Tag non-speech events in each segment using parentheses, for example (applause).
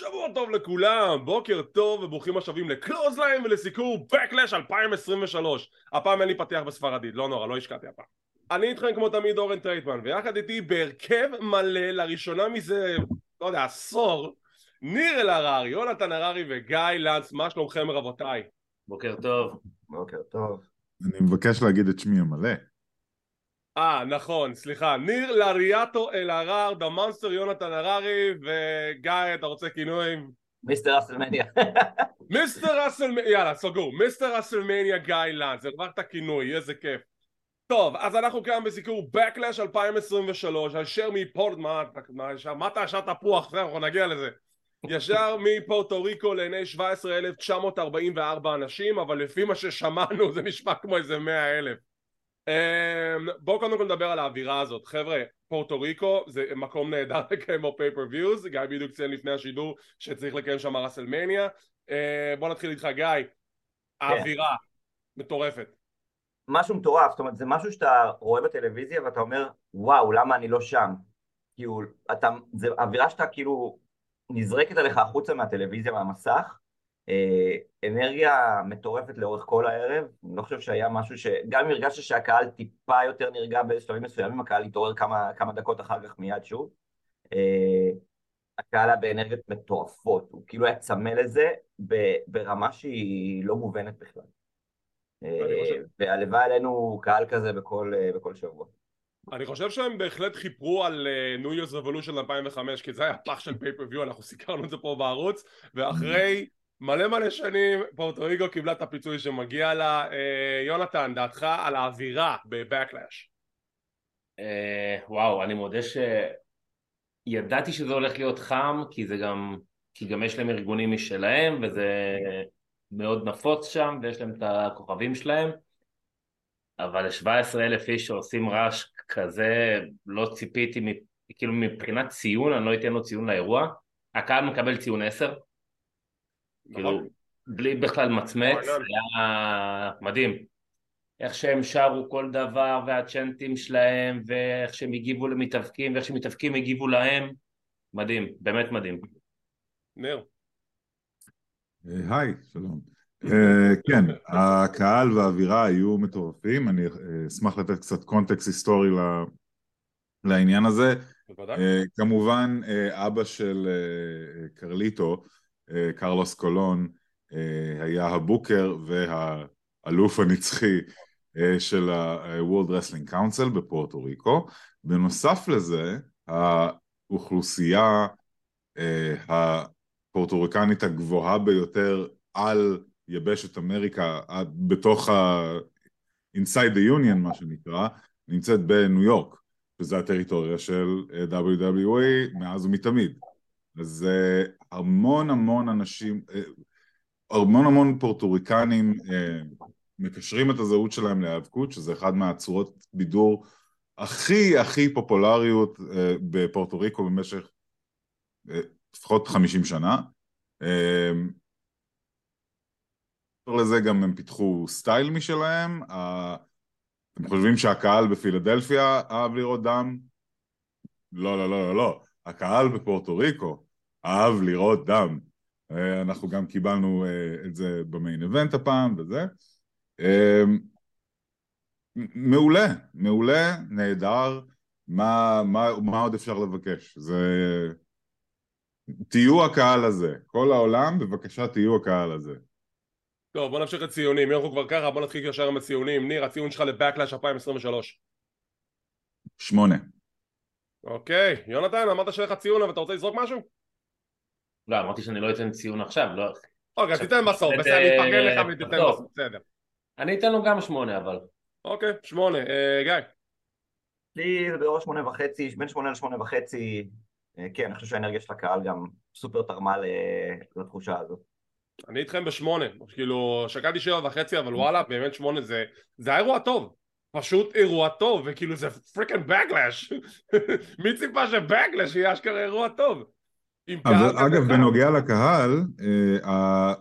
שבוע טוב לכולם, בוקר טוב וברוכים השבים לקלוזליין ולסיקור Backlash 2023 הפעם אין לי פתיח בספרדית, לא נורא, לא השקעתי הפעם אני איתכם כמו תמיד אורן טרייטמן ויחד איתי בהרכב מלא לראשונה מזה, לא יודע, עשור ניר אלהרר, יונתן הררי וגיא לנץ, מה שלומכם רבותיי? בוקר טוב. בוקר טוב. אני מבקש להגיד את שמי המלא. אה, נכון, סליחה, ניר לריאטו אלהרר, דה מונסטר יונתן הררי, וגיא, אתה רוצה כינויים? מיסטר רסלמניה. מיסטר רסלמניה, יאללה, סגור, מיסטר רסלמניה גיא לנץ, את הכינוי, איזה כיף. טוב, אז אנחנו כאן בסיקור Backlash 2023, אשר מפורט, מה, מה, מה אתה ישר תפוח, אנחנו נגיע לזה. ישר מפוארטו ריקו לעיני 17,944 אנשים, אבל לפי מה ששמענו זה נשמע כמו איזה 100,000. אמ, בואו קודם כל נדבר על האווירה הזאת. חבר'ה פוארטו ריקו זה מקום נהדר לקיים בו pay-per-views גיא בדיוק ציין לפני השידור שצריך לקיים שם רסלמניה. אמ, בוא נתחיל איתך גיא. האווירה מטורפת. משהו מטורף, זאת אומרת זה משהו שאתה רואה בטלוויזיה ואתה אומר וואו למה אני לא שם? כאילו אתה, זה אווירה שאתה כאילו נזרקת עליך החוצה מהטלוויזיה מהמסך אה, אנרגיה מטורפת לאורך כל הערב, אני לא חושב שהיה משהו ש... גם אם הרגשת שהקהל טיפה יותר נרגע בשלבים מסוימים, הקהל התעורר כמה, כמה דקות אחר כך מיד שוב. אה, הקהל היה באנרגיות מטורפות, הוא כאילו היה צמא לזה ברמה שהיא לא מובנת בכלל. אה, והלוואי עלינו קהל כזה בכל, בכל שבוע. אני חושב שהם בהחלט חיפרו על ניו יורס רבולושן 2005 כי זה היה פח של פייפריוויו אנחנו סיקרנו את זה פה בערוץ (laughs) ואחרי מלא מלא שנים פורטו ריגו קיבלה את הפיצוי שמגיע לה. אה, יונתן דעתך על האווירה בבקלאש אה, וואו אני מודה שידעתי שזה הולך להיות חם כי זה גם כי גם יש להם ארגונים משלהם וזה מאוד נפוץ שם ויש להם את הכוכבים שלהם. אבל ל-17 אלף איש שעושים רעש כזה לא ציפיתי כאילו מבחינת ציון אני לא אתן לו ציון לאירוע. הקהל מקבל ציון 10 כאילו. בלי בכלל מצמץ, היה מדהים. איך שהם שרו כל דבר, והצ'נטים שלהם, ואיך שהם הגיבו למתאבקים, ואיך שמתאבקים הגיבו להם, מדהים, באמת מדהים. ניר. אה, היי, שלום. אה, כן, הקהל והאווירה היו מטורפים, אני אה, אשמח לתת קצת קונטקסט היסטורי לעניין הזה. כמובן, אבא של קרליטו, קרלוס קולון אה, היה הבוקר והאלוף הנצחי אה, של ה-World Wrestling Council בפורטו ריקו. בנוסף לזה, האוכלוסייה אה, הפורטוריקנית הגבוהה ביותר על יבשת אמריקה, בתוך ה-inside the union מה שנקרא, נמצאת בניו יורק, שזה הטריטוריה של WWE מאז ומתמיד. אז המון המון אנשים, uh, המון המון פורטוריקנים uh, מקשרים את הזהות שלהם להיאבקות, שזה אחד מהצורות בידור הכי הכי פופולריות uh, בפורטו ריקו במשך לפחות חמישים שנה. Uh, לזה גם הם פיתחו סטייל משלהם, אתם חושבים שהקהל בפילדלפיה אהב לראות דם? לא, לא, לא, לא, לא. הקהל בפורטו ריקו אהב לראות דם. אה, אנחנו גם קיבלנו אה, את זה במיין איבנט הפעם וזה. אה, מעולה, מעולה, נהדר, מה, מה, מה עוד אפשר לבקש? זה... תהיו הקהל הזה, כל העולם בבקשה תהיו הקהל הזה. טוב בוא נמשיך לציונים, אם אנחנו כבר ככה בוא נתחיל ישר עם הציונים, ניר הציון שלך לבקלאש 2023 שמונה אוקיי, יונתן אמרת שיש לך ציון אבל אתה רוצה לזרוק משהו? לא, אמרתי שאני לא אתן ציון עכשיו, לא... אוקיי, תיתן בסוף, בסדר, אני אפרגן לך ותיתן בסוף, בסדר. אני אתן לו גם שמונה אבל. אוקיי, שמונה. אה, גיא. לי זה באור שמונה וחצי, בין שמונה לשמונה וחצי, אה, כן, אני חושב שהאנרגיה של הקהל גם סופר תרמה לתחושה הזאת. אני איתכם בשמונה, כאילו שקלתי שבע וחצי אבל וואלה באמת שמונה זה, זה היה אירוע טוב, פשוט אירוע טוב וכאילו זה freaking בקלאש, (laughs) מי ציפה שבקלאש יהיה אשכרה אירוע טוב? אבל אגב, בנוגע לקהל, אה,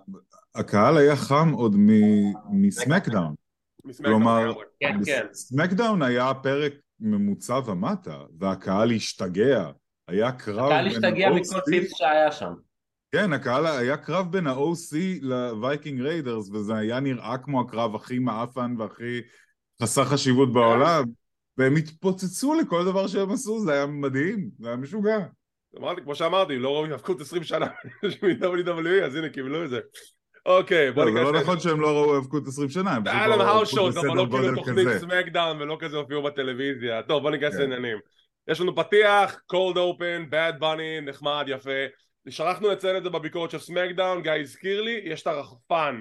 הקהל היה חם עוד מסמקדאון. כלומר, כן, כן. סמקדאון היה פרק ממוצע ומטה, והקהל השתגע. היה קרב... הקהל השתגע מכל פיפס שהיה שם. כן, הקהל, היה קרב בין ה-OC לווייקינג ריידרס, וזה היה נראה כמו הקרב הכי מעפן והכי חסר חשיבות בעולם, והם התפוצצו לכל דבר שהם עשו, זה היה מדהים, זה היה משוגע. אמרתי, כמו שאמרתי, לא ראו האבקות 20 שנה מ-WWE, אז הנה, קיבלו את זה. אוקיי, בוא לא, זה ניכנס... לא נכון שהם לא ראו האבקות 20 שנה, הם פשוט לא ראו האוס האבקות שואט, אבל בסדר לא כאילו גודל תוכנית כזה. סמקדאון ולא כזה הופיעו בטלוויזיה. טוב, בוא ניכנס כן. לעניינים. יש לנו פתיח, cold open, bad bunny, נחמד, יפה. שכחנו לציין את זה בביקורת של סמקדאון, גיא הזכיר לי, יש את הרחפן,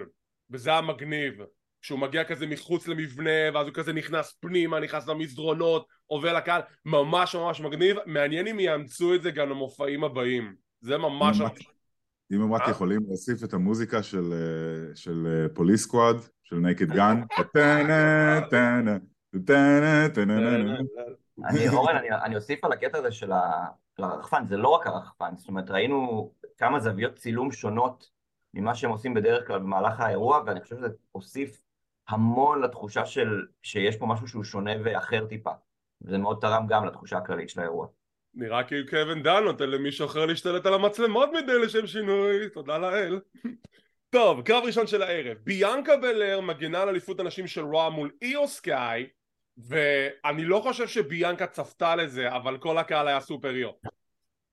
וזה המגניב. שהוא מגיע כזה מחוץ למבנה, ואז הוא כזה נכנס פנימה, נכנס למסדרונות, עובר לקהל, ממש ממש מגניב. מעניין אם יאמצו את זה גם למופעים הבאים. זה ממש... אם הם רק אה? יכולים להוסיף את המוזיקה של, אה, של פוליס סקוואד, של נייקד גאן, (laughs) אני, אורן, אני, אוסיף על הקטע הזה של הרחפן, זה לא רק הרחפן, זאת אומרת, ראינו כמה זוויות צילום שונות ממה שהם עושים בדרך כלל במהלך האירוע, ואני חושב שזה הוסיף המון לתחושה של שיש פה משהו שהוא שונה ואחר טיפה. וזה מאוד תרם גם לתחושה הכללית של האירוע. נראה כאילו קווין דן נותן למישהו אחר להשתלט על המצלמות מדי לשם שינוי, תודה לאל. (laughs) טוב, קרב ראשון של הערב. ביאנקה בלר מגנה על אליפות הנשים של רוע מול איו סקאי, ואני לא חושב שביאנקה צפתה לזה, אבל כל הקהל היה סופר איו.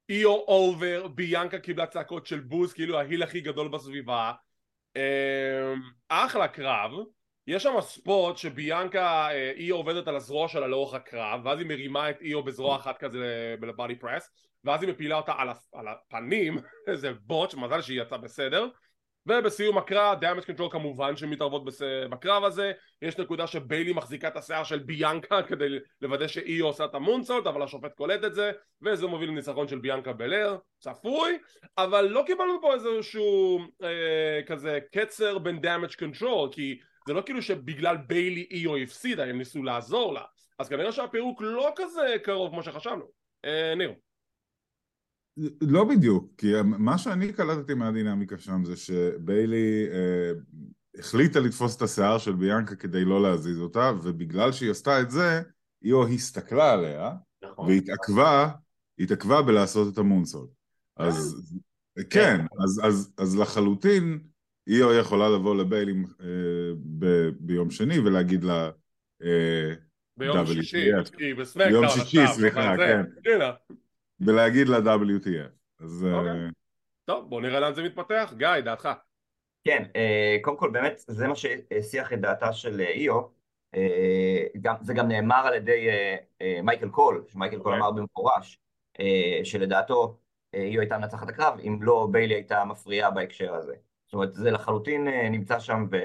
איו over, ביאנקה קיבלה צעקות של בוז, כאילו ההיל הכי גדול בסביבה. אמ, אחלה קרב. יש שם spot שביאנקה, אה, איו עובדת על הזרוע שלה לאורך הקרב, ואז היא מרימה את איו בזרוע אחת כזה ל body press, ואז היא מפילה אותה על, הפ- על הפנים, (laughs) איזה botch, מזל שהיא יצאה בסדר. ובסיום הקרב, דאמג' קונטרול כמובן שמתערבות בס... בקרב הזה, יש נקודה שביילי מחזיקה את השיער של ביאנקה (laughs) כדי לוודא שאיו עושה את ה moonsault, אבל השופט קולט את זה, וזה מוביל לניצחון של ביאנקה בלר, צפוי, אבל לא קיבלנו פה איזשהו אה, כזה קצר בין דאמג' קונטרול, כי זה לא כאילו שבגלל ביילי איו הפסידה, הם ניסו לעזור לה, אז כנראה שהפירוק לא כזה קרוב כמו שחשבנו. אה, ניר. לא בדיוק, כי מה שאני קלטתי מהדינמיקה שם זה שביילי אה, החליטה לתפוס את השיער של ביאנקה כדי לא להזיז אותה, ובגלל שהיא עשתה את זה, איו הסתכלה עליה, נכון. והתעכבה, התעכבה בלעשות את המונסולט. אז כן, אז, אז, אז לחלוטין איו יכולה לבוא לביילי אה, ב, ביום שני ולהגיד לה אה, ביום WTF. שישי, כי בסמקדאון ביום שישי, עכשיו, סליחה, כן. ולהגיד לה WTF. אז אה, אוקיי. טוב, בוא נראה לאן זה מתפתח. גיא, דעתך. כן, אה, קודם כל באמת זה מה שהסיח את דעתה של אה, איו, אה, זה גם נאמר על ידי אה, אה, מייקל קול, שמייקל קול אוקיי. אמר במפורש, אה, שלדעתו אה, איו הייתה מנצחת הקרב, אם לא ביילי הייתה מפריעה בהקשר הזה. זאת אומרת, זה לחלוטין אה, נמצא שם ו,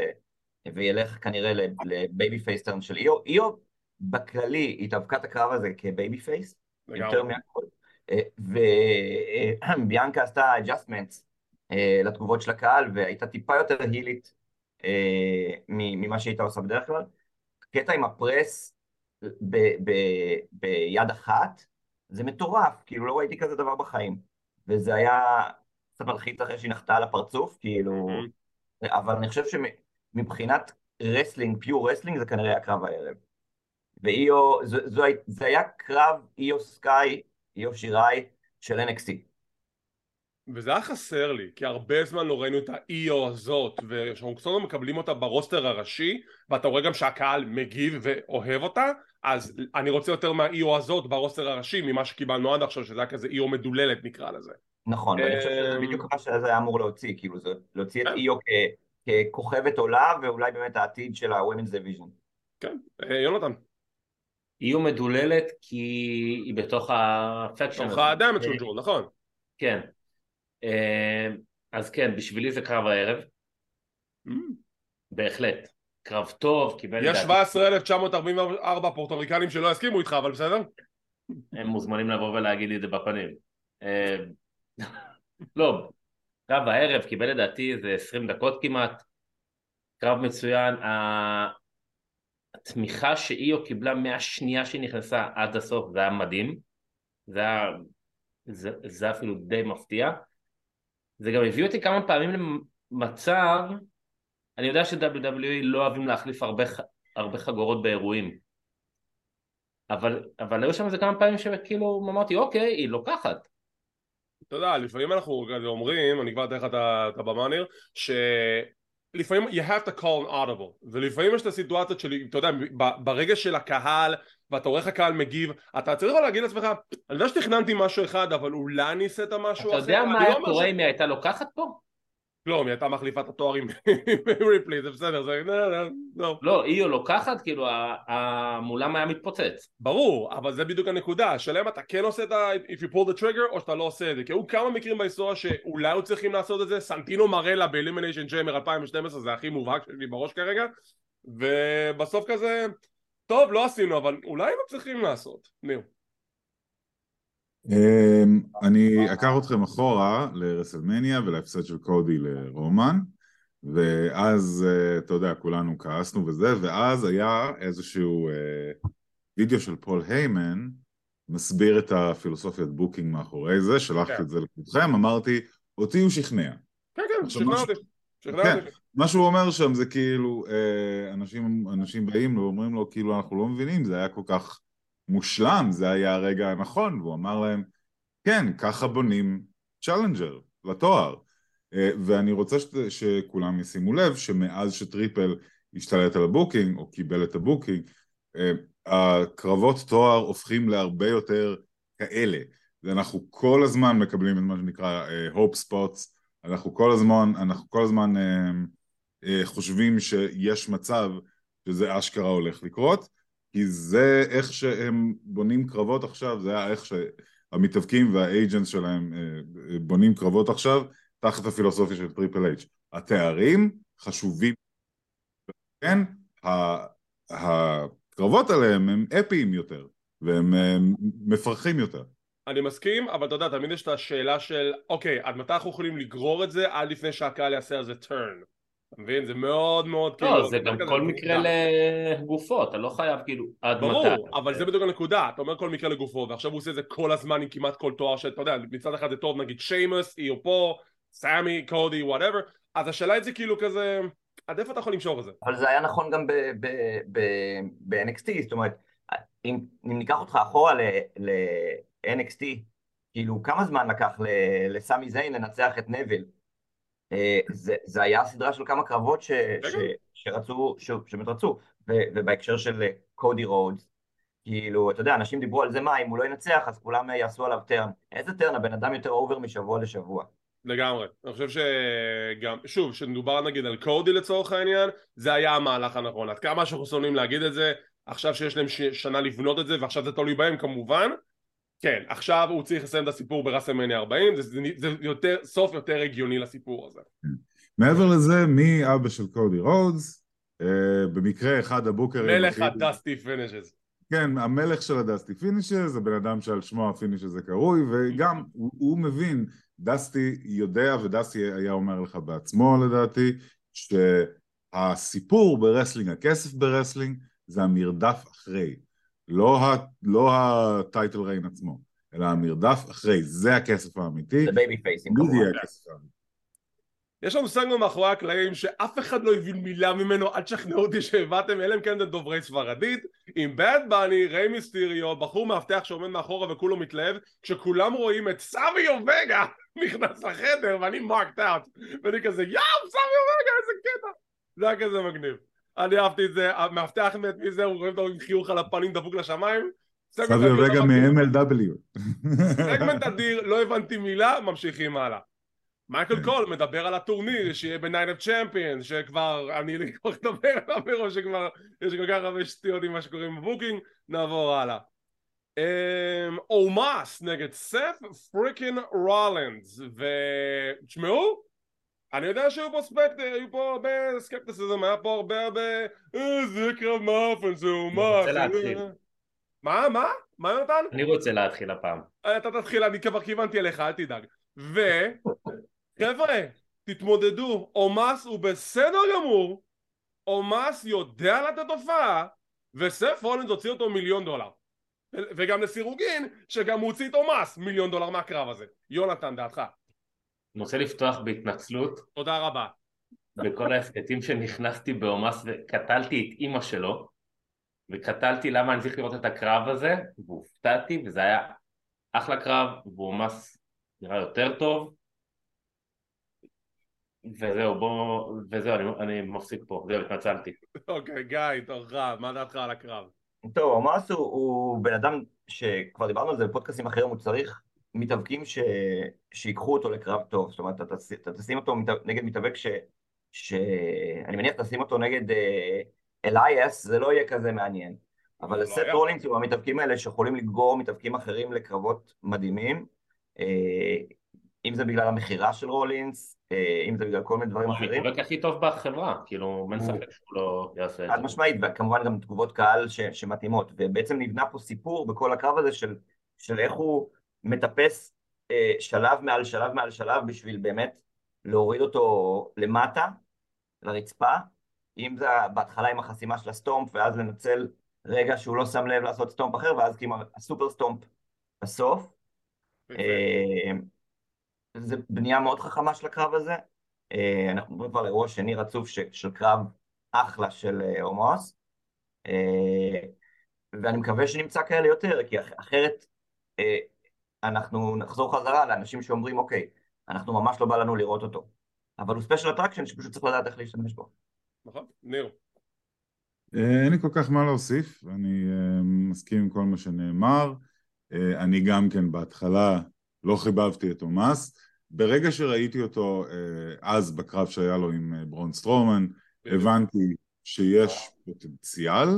וילך כנראה לב- ל babyface turn של איו. איו בכללי התאבקה את הקרב הזה כ babyface, יותר. מהכל. וביאנקה (clears throat) עשתה adjustments אה, לתגובות של הקהל והייתה טיפה יותר הילית אה, ממה שהייתה עושה בדרך כלל. קטע עם ה press ב- ב- ביד אחת זה מטורף, כאילו לא ראיתי כזה דבר בחיים. וזה היה קצת מלחיץ אחרי שהיא נחתה על הפרצוף, כאילו... מהמם. אבל אני חושב שמבחינת wrestling, pure wrestling, זה כנראה היה קרב הערב. ואיו, זה, זה, זה היה קרב איו סקאי, איו שיראי של NXT. וזה היה חסר לי, כי הרבה זמן לא ראינו את ה-EO הזאת, וכשאנחנו קצת מקבלים אותה ברוסטר הראשי, ואתה רואה גם שהקהל מגיב ואוהב אותה, אז אני רוצה יותר מה-EO הזאת ברוסטר הראשי, ממה שקיבלנו עד עכשיו, שזה היה כזה EO מדוללת נקרא לזה. נכון, ואני חושב שזה אמ, בדיוק מה שזה היה אמור להוציא, כאילו זה להוציא את כן. איו כ- ככוכבת עולה, ואולי באמת העתיד של ה-Women's Division. כן, אה, יונתן, איו מהוללת כי היא בתוך ה faction שלך Damage Control, נכון? כן. אה, אז כן, בשבילי זה קרב הערב, Mm. בהחלט. קרב טוב, קיבל יש לדעתי- 17,944 פורטוריקנים שלא יסכימו איתך, אבל בסדר? הם מוזמנים לבוא ולהגיד לי את זה בפנים. אה, לא, קרב הערב קיבל לדעתי איזה 20 דקות כמעט, קרב מצוין, התמיכה שאיו קיבלה מהשנייה שהיא נכנסה עד הסוף זה היה מדהים, זה היה, זה, זה אפילו די מפתיע, זה גם הביא אותי כמה פעמים למצב, אני יודע ש-WWE לא אוהבים להחליף הרבה, הרבה חגורות באירועים, אבל, אבל היו שם איזה כמה פעמים שכאילו אמרתי אוקיי היא לוקחת. אתה יודע, לפעמים אנחנו אומרים, אני כבר אתן לך את הבמה ניר, שלפעמים you have to call an audible, ולפעמים יש את הסיטואציות שלי, אתה יודע, ברגע של הקהל, ואתה רואה איך הקהל מגיב, אתה צריך להגיד לעצמך, אני יודע שתכננתי משהו אחד, אבל אולי אני אעשה את המשהו אתה אחר. יודע אני מה לא היה קורה אם היא הייתה לוקחת פה? כלום, היא הייתה מחליפה את התואר עם ריפלי, זה בסדר, זה... לא, לא, לא. לא, היא לוקחת, כאילו המולם היה מתפוצץ. ברור, אבל זה בדיוק הנקודה, השאלה אם אתה כן עושה את ה... if you pull the trigger או שאתה לא עושה את זה, כי היו כמה מקרים בהיסטוריה שאולי היו צריכים לעשות את זה, סנטינו מרלה באלימיניישן ג'יימר 2012 זה הכי מובהק שלי בראש כרגע, ובסוף כזה, טוב לא עשינו אבל אולי היינו צריכים לעשות, ניר. אמ, אני אקח אתכם אחורה לרסלמניה ולהפסד של קודי לרומן ואז אה, אתה יודע כולנו כעסנו וזה ואז היה איזשהו אה, וידאו של פול היימן מסביר את הפילוסופיית booking מאחורי זה שלחתי כן. את זה לכולכם אמרתי אותי הוא שכנע כן כן, שכנע משהו- אותי, שכנע כן. אותי. מה שהוא אומר שם זה כאילו אה, אנשים, אנשים באים ואומרים לו כאילו אנחנו לא מבינים זה היה כל כך מושלם זה היה הרגע הנכון. והוא אמר להם כן ככה בונים challenger לתואר. אה, ואני רוצה שת, שכולם ישימו לב שמאז שטריפל השתלט על ה booking או קיבל את ה booking אה, הקרבות תואר הופכים להרבה יותר כאלה. ואנחנו כל הזמן מקבלים את מה שנקרא hope spots אנחנו כל הזמן, אנחנו כל הזמן אה, חושבים שיש מצב שזה אשכרה הולך לקרות, כי זה איך שהם בונים קרבות עכשיו, זה איך שהמתאבקים וה agents שלהם אה, אה, בונים קרבות עכשיו, תחת הפילוסופיה של Triple H. התארים חשובים, כן, הקרבות עליהם הם אפיים יותר, והם אה, מפרכים יותר. אני מסכים, אבל אתה יודע, תמיד יש את השאלה של, אוקיי, עד מתי אנחנו יכולים לגרור את זה עד לפני שהקהל יעשה על זה turn. אתה מבין? זה מאוד מאוד כאילו... לא, זה גם כל. מקרה לגופו, אתה לא חייב כאילו עד מתי. ברור, אבל זה בדיוק הנקודה, אתה אומר כל מקרה לגופו, ועכשיו הוא עושה את זה כל הזמן עם כמעט כל תואר שאתה יודע, מצד אחד זה טוב, נגיד שיימוס, היא פה, סמי, קודי, whatever, אז השאלה היא זה כאילו כזה, עד איפה אתה יכול למשוך את זה? אבל זה היה נכון גם ב-NXT, זאת אומרת, אם, ניקח אותך אחורה ל-NXT, כאילו כמה זמן לקח לסמי זיין לנצח את נוויל? אה, זה, זה היה סדרה של כמה קרבות ש, ש, שרצו, ש, שבאמת רצו, ו, ובהקשר של קודי רודס, כאילו, אתה יודע, אנשים דיברו על זה, מה, אם הוא לא ינצח, אז כולם יעשו עליו turn. איזה turn? הבן אדם יותר over משבוע לשבוע. לגמרי, אני חושב שגם, שוב, כשמדובר נגיד על קודי לצורך העניין, זה היה המהלך הנכון, עד כמה שאנחנו שונאים להגיד את זה, עכשיו שיש להם ש- שנה לבנות את זה, ועכשיו זה תלוי בהם כמובן, כן, עכשיו הוא צריך לסיים את הסיפור ברסלמניה 40, זה, זה, זה יותר, סוף יותר הגיוני לסיפור הזה. מעבר לזה, מי אבא של קודי רודס? אה, במקרה אחד הבוקרים... מלך הדסטי פינישז. כן, המלך של ה Dusty finishes, זה בן אדם שעל שמו ה finish הזה קרוי, וגם הוא, הוא מבין, דסטי יודע, ודסטי היה אומר לך בעצמו לדעתי, שהסיפור ב wrestling, הכסף ב wrestling, זה המרדף אחרי, לא, ה, לא ה title reign עצמו, אלא המרדף אחרי, זה הכסף האמיתי, זה babyface ים זה כמובן. הכסף האמיתי. יש לנו סגמנט מאחורי הקלעים שאף אחד לא הבין מילה ממנו אל תשכנעו אותי שהבנתם אלא אם כן אתם דוברי ספרדית עם Bad Bunny, ריי מיסטיריו, בחור מאבטח שעומד מאחורה וכולו מתלהב כשכולם רואים את סביו וגה נכנס לחדר ואני marked out ואני כזה יאו סביו וגה איזה קטע זה היה כזה מגניב אני אהבתי את זה, המאבטח מת מזה, הוא רואה אותו עם חיוך על הפנים דפוק לשמיים אדיר, וגה מ-MLW. סגמנט (laughs) אדיר, לא הבנתי מילה, ממשיכים הלאה מייקל כן. קול מדבר על הטורניר שיהיה ב-Night of Champions שכבר, אני לא יכול לדבר עליו מראש שכבר יש כל כך הרבה שטויות עם מה שקורה עם ה booking נעבור הלאה אומוס נגד סת' freakin רולינס ותשמעו אני יודע שהיו פה ספקט, היו פה הרבה סקפטיסיזם, היה פה הרבה הרבה "אה, זה קרב מאפן, זה אומוס רוצה להתחיל. מה? מה? מה יונתן? אני רוצה להתחיל הפעם. אתה תתחיל, אני כבר כיוונתי אליך, אל תדאג. ו... חבר'ה, תתמודדו, אומוס הוא בסדר גמור, אומאס יודע לתת הופעה, וסף רולנד הוציא אותו מיליון דולר. וגם לסירוגין, שגם הוא הוציא את אומאס מיליון דולר מהקרב הזה. יונתן, דעתך. אני רוצה לפתוח בהתנצלות תודה רבה. בכל ההפקטים שנכנסתי באומס וקטלתי את אימא שלו וקטלתי למה אני צריך לראות את הקרב הזה והופתעתי וזה היה אחלה קרב ואומס נראה יותר טוב. וזהו, בוא, וזהו, אני, אני מפסיק פה, זהו, התנצלתי. אוקיי, גיא, תורך, מה דעתך על הקרב? טוב, עמוס הוא, הוא בן אדם שכבר דיברנו על זה בפודקאסים אחרים, הוא צריך מתאבקים ש... שיקחו אותו לקרב טוב. זאת אומרת, אתה, אתה תשים אותו נגד מתאבק ש... שאני מניח תשים אותו נגד אה, אלייס, זה לא יהיה כזה מעניין. אבל לא סט היה. רולינס הוא המתאבקים האלה שיכולים לגרור מתאבקים אחרים לקרבות מדהימים. אה, אם זה בגלל המכירה של רולינס, אה, אם זה בגלל כל מיני דברים הוא אחרים. המתאבק הכי טוב בחברה, כאילו, אין הוא- ספק שהוא לא יעשה את חד זה. משמעית, וכמובן גם תגובות קהל ש, שמתאימות, ובעצם נבנה פה סיפור בכל הקרב הזה של, של איך הוא מטפס אה, שלב מעל שלב מעל שלב בשביל באמת להוריד אותו למטה, לרצפה, אם זה בהתחלה עם החסימה של ה stomp, ואז לנצל רגע שהוא לא שם לב לעשות stomp אחר, ואז כאילו ה super stomp בסוף. אה, זה בנייה מאוד חכמה של הקרב הזה. אה, אנחנו מדברים כבר על אירוע שני רצוף ש- של קרב אחלה של אה, אומוס. אה, ואני מקווה שנמצא כאלה יותר, כי אח- אחרת אנחנו נחזור חזרה לאנשים שאומרים, אוקיי, אנחנו ממש לא בא לנו לראות אותו. אבל הוא special attraction שפשוט צריך לדעת איך להשתמש בו. נכון, ניר. אה, אין לי כל כך מה להוסיף, אני אה, מסכים עם כל מה שנאמר. אה, אני גם כן בהתחלה לא חיבבתי את תומאס. ברגע שראיתי אותו אז בקרב שהיה לו עם ברון סטרומן, הבנתי שיש פוטנציאל,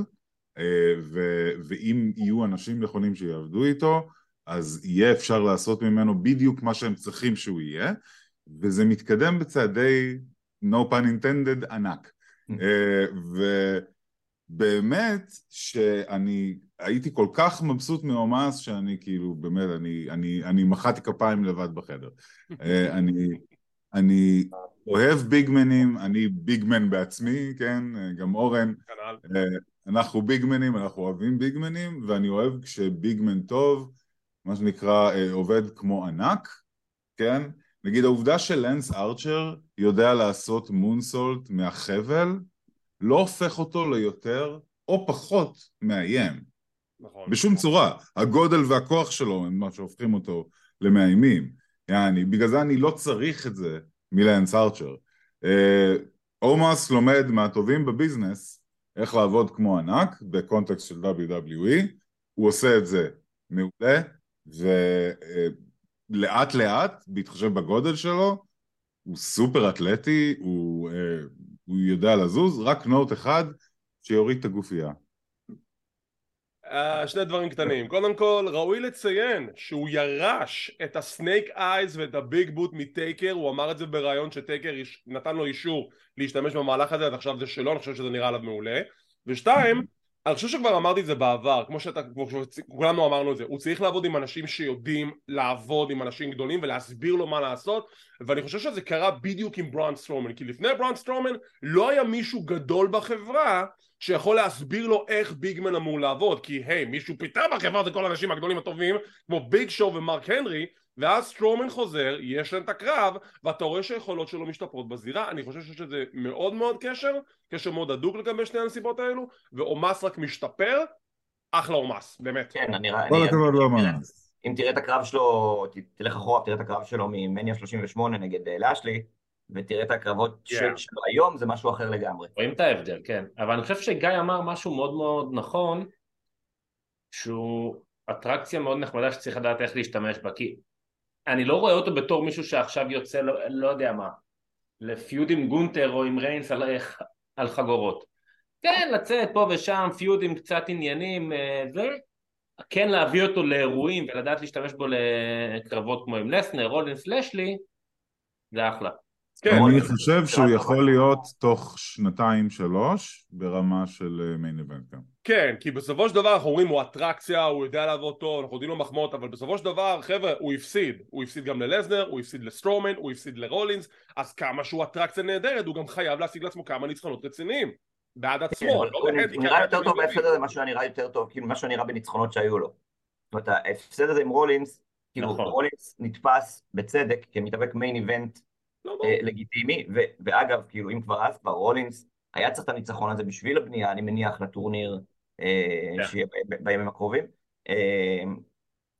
ואם יהיו אנשים נכונים שיעבדו איתו, אז יהיה אפשר לעשות ממנו בדיוק מה שהם צריכים שהוא יהיה, וזה מתקדם בצעדי no pun intended ענק. אה, ובאמת שאני הייתי כל כך מבסוט מאומאס שאני כאילו באמת אני, אני, אני מחאתי כפיים לבד בחדר. אה, אני, אני אוהב ביגמנים, אני ביגמן בעצמי, כן, אה, גם אורן, כנ"ל. אה, אנחנו ביגמנים, אנחנו אוהבים ביגמנים, ואני אוהב כשביגמן טוב, מה שנקרא אה, עובד כמו ענק, כן? נגיד העובדה שלנס ארצ'ר יודע לעשות מונסולט מהחבל, לא הופך אותו ליותר או פחות מאיים. נכון. בשום צורה. הגודל והכוח שלו הם מה שהופכים אותו למאיימים. יעני, בגלל זה אני לא צריך את זה מלנס ארצ'ר. אה, אומאס לומד מהטובים בביזנס איך לעבוד כמו ענק בקונטקסט של WWE, הוא עושה את זה מעולה, ולאט לאט, בהתחשב בגודל שלו, הוא סופר אתלטי, הוא, אה, הוא יודע לזוז, רק נוט אחד, שיוריד את הגופייה. Uh, שני דברים קטנים. קודם כל, ראוי לציין שהוא ירש את הסנייק אייז ואת הביג בוט מטייקר, הוא אמר את זה בריאיון שטייקר נתן לו אישור להשתמש במהלך הזה, עד עכשיו זה שלו, אני חושב שזה נראה עליו מעולה. ושתיים, אני חושב שכבר אמרתי את זה בעבר, כמו שאתה, כמו שכולנו אמרנו את זה, הוא צריך לעבוד עם אנשים שיודעים לעבוד עם אנשים גדולים ולהסביר לו מה לעשות, ואני חושב שזה קרה בדיוק עם ברון סטרומן, כי לפני ברון סטרומן לא היה מישהו גדול בחברה שיכול להסביר לו איך big man אמור לעבוד כי היי מישהו פיטר בחברה זה כל האנשים הגדולים הטובים כמו ביג שואו ומרק הנרי ואז סטרומן חוזר יש להם את הקרב ואתה רואה שהיכולות שלו משתפרות בזירה אני חושב שיש לזה מאוד מאוד קשר קשר מאוד הדוק לגבי שני הנסיבות האלו ואומס רק משתפר אחלה אומס באמת כן, אני רואה... כל הכבוד לא אם תראה- ממש. אם תראה את הקרב שלו, ת- תלך אחורה, תראה את הקרב שלו ממניה 38 נגד אה, לאשלי, ותראה את הקרבות Yeah. של- שלו היום, זה משהו אחר לגמרי. רואים את ההבדל, כן. אבל אני חושב שגיא אמר משהו מאוד מאוד נכון, שהוא אטרקציה מאוד נחמדה שצריך לדעת איך להשתמש בה, כי אני לא רואה אותו בתור מישהו שעכשיו יוצא, לא, לא יודע מה, לפיוד עם גונטר או עם ריינס על, על חגורות. כן, לצאת פה ושם, פיוד עם קצת עניינים, אה, וכן להביא אותו לאירועים ולדעת להשתמש בו לקרבות כמו עם לסנר, רולינס, לשלי, זה אחלה. כן, אני חושב שהוא יכול להיות תוך שנתיים שלוש ברמה של main event גם. כן, כי בסופו של דבר אנחנו אומרים הוא אטרקציה, הוא יודע לעבוד טוב, אנחנו יודעים לו מחמאות, אבל בסופו של דבר, חבר'ה, הוא הפסיד. הוא הפסיד גם ללסנר, הוא הפסיד לסטרומן, הוא הפסיד לרולינס, אז כמה שהוא אטרקציה נהדרת, הוא גם חייב להשיג לעצמו כמה ניצחונות רציניים. בעד כן, עצמו, לא הוא בהנדיקאפ. נראה יותר טוב בהפסד הזה, מה שהוא נראה יותר טוב, כאילו מה שהוא נראה בניצחונות שהיו לו. זאת אומרת, ההפסד הזה עם רולינס, כאילו נכון. רולינס נתפס בצדק כמתאבק מיין איבנט לא, לא. אה, לגיטימי, ו- ואגב, כאילו אם כבר אז, כבר רולינס היה צריך את הניצחון הזה בשביל הבנייה, אני מניח, לטורניר אה, כן. שיהיה ב- בימים הקרובים. אה,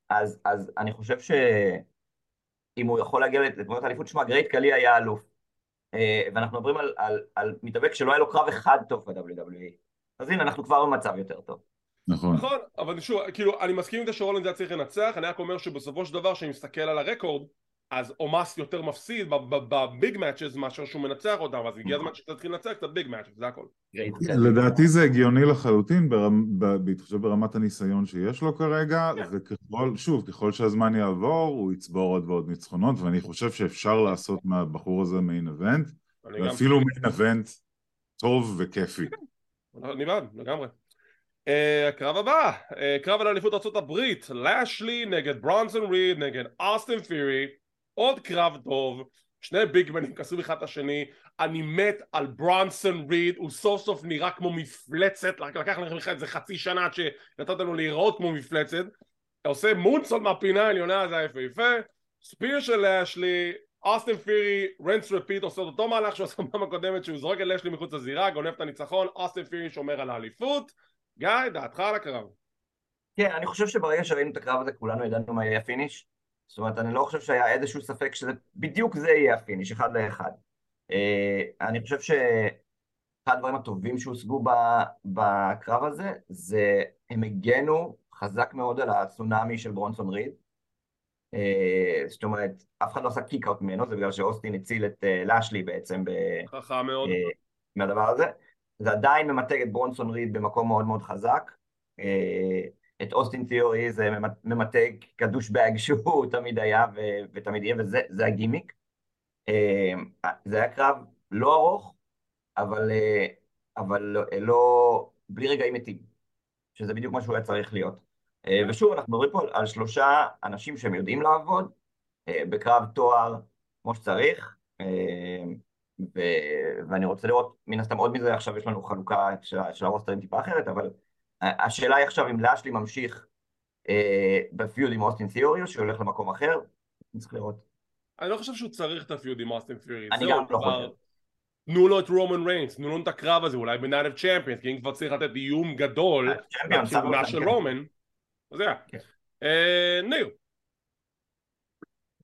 אז, אז אני חושב ש... אם הוא יכול להגיע לדמויות האליפות, שמע, גרייט קלי היה אלוף. אה, ואנחנו מדברים על, על, על מתאבק שלא היה לו קרב אחד טוב ב-WWE. אז הנה, אנחנו כבר במצב יותר טוב. נכון. נכון, אבל שוב, כאילו, אני מסכים עם זה שרולנד היה צריך לנצח, אני רק אומר שבסופו של דבר, כשאני מסתכל על הרקורד, אז אומאס יותר מפסיד בביג מאצ'ס מאשר שהוא מנצח אותם, אז הגיע הזמן שתתחיל לנצח את הביג מאצ'ס, זה הכל. לדעתי זה הגיוני לחלוטין, בהתחשב ברמת הניסיון שיש לו כרגע, וככל, שוב, ככל שהזמן יעבור, הוא יצבור עוד ועוד ניצחונות, ואני חושב שאפשר לעשות מהבחור הזה מיין אבנט, ואפילו מיין אבנט טוב וכיפי. (laughs) אני בעד, לגמרי. Uh, הקרב הבא, uh, קרב על אליפות ארה"ב, לאשלי נגד ברונסון ריד נגד אוסטין פירי עוד קרב טוב, שני ביגמנים כסו אחד את השני, אני מת על ברונסון ריד, הוא סוף סוף נראה כמו מפלצת, לקח לכם איזה חצי שנה עד שנתת לנו להיראות כמו מפלצת, עושה מונסון מהפינה העליונה, זה היה יפה ספיר של לאשלי, אוסטין פירי, רנס רפיט עושה אותו מהלך שהוא עשה בפעם הקודמת שהוא זורק את לאשלי מחוץ לזירה, גונב את הניצחון, אוסטין פירי שומר על האליפות, גיא, דעתך על הקרב. כן, אני חושב שברגע שראינו את הקרב הזה כולנו ידענו מה יהיה ה finish זאת אומרת, אני לא חושב שהיה איזשהו ספק שזה בדיוק זה יהיה ה finish, אחד לאחד. אה, אני חושב שאחד הדברים הטובים שהושגו בקרב הזה, זה הם הגנו חזק מאוד על הצונאמי של ברונסון ריד. אה, זאת אומרת, אף אחד לא עשה kick-out ממנו, זה בגלל שאוסטין הציל את אה, לאשלי בעצם. חכם מאוד. מהדבר הזה. זה עדיין ממתג את ברונסון ריד במקום מאוד מאוד חזק. את אוסטין תיאורי זה ממתג כ douchebag שהוא (laughs) תמיד היה ו- ותמיד יהיה, וזה הגימיק. אה, זה היה קרב לא ארוך, אבל, אה, אבל לא, לא, בלי רגעים מתים, שזה בדיוק מה שהוא היה צריך להיות. ושוב, אנחנו מדברים פה על שלושה אנשים שהם יודעים לעבוד בקרב תואר כמו שצריך, ו... ואני רוצה לראות, מן הסתם עוד מזה, עכשיו יש לנו חלוקה של הרוסטרים טיפה אחרת, אבל השאלה היא עכשיו אם לאשלי ממשיך אה, ב feud עם אוסטין תיאורי או שהולך למקום אחר, צריך לראות. אני לא חושב שהוא צריך את ה feud עם אוסטין תיאורי. אני גם לא חושב. תנו לו את רומן ריינס, תנו לו את הקרב הזה, אולי ב Night of Champions, כי אם כבר צריך לתת איום גדול לכיוונה של רומן, אז זה היה. כן. אה, ניר.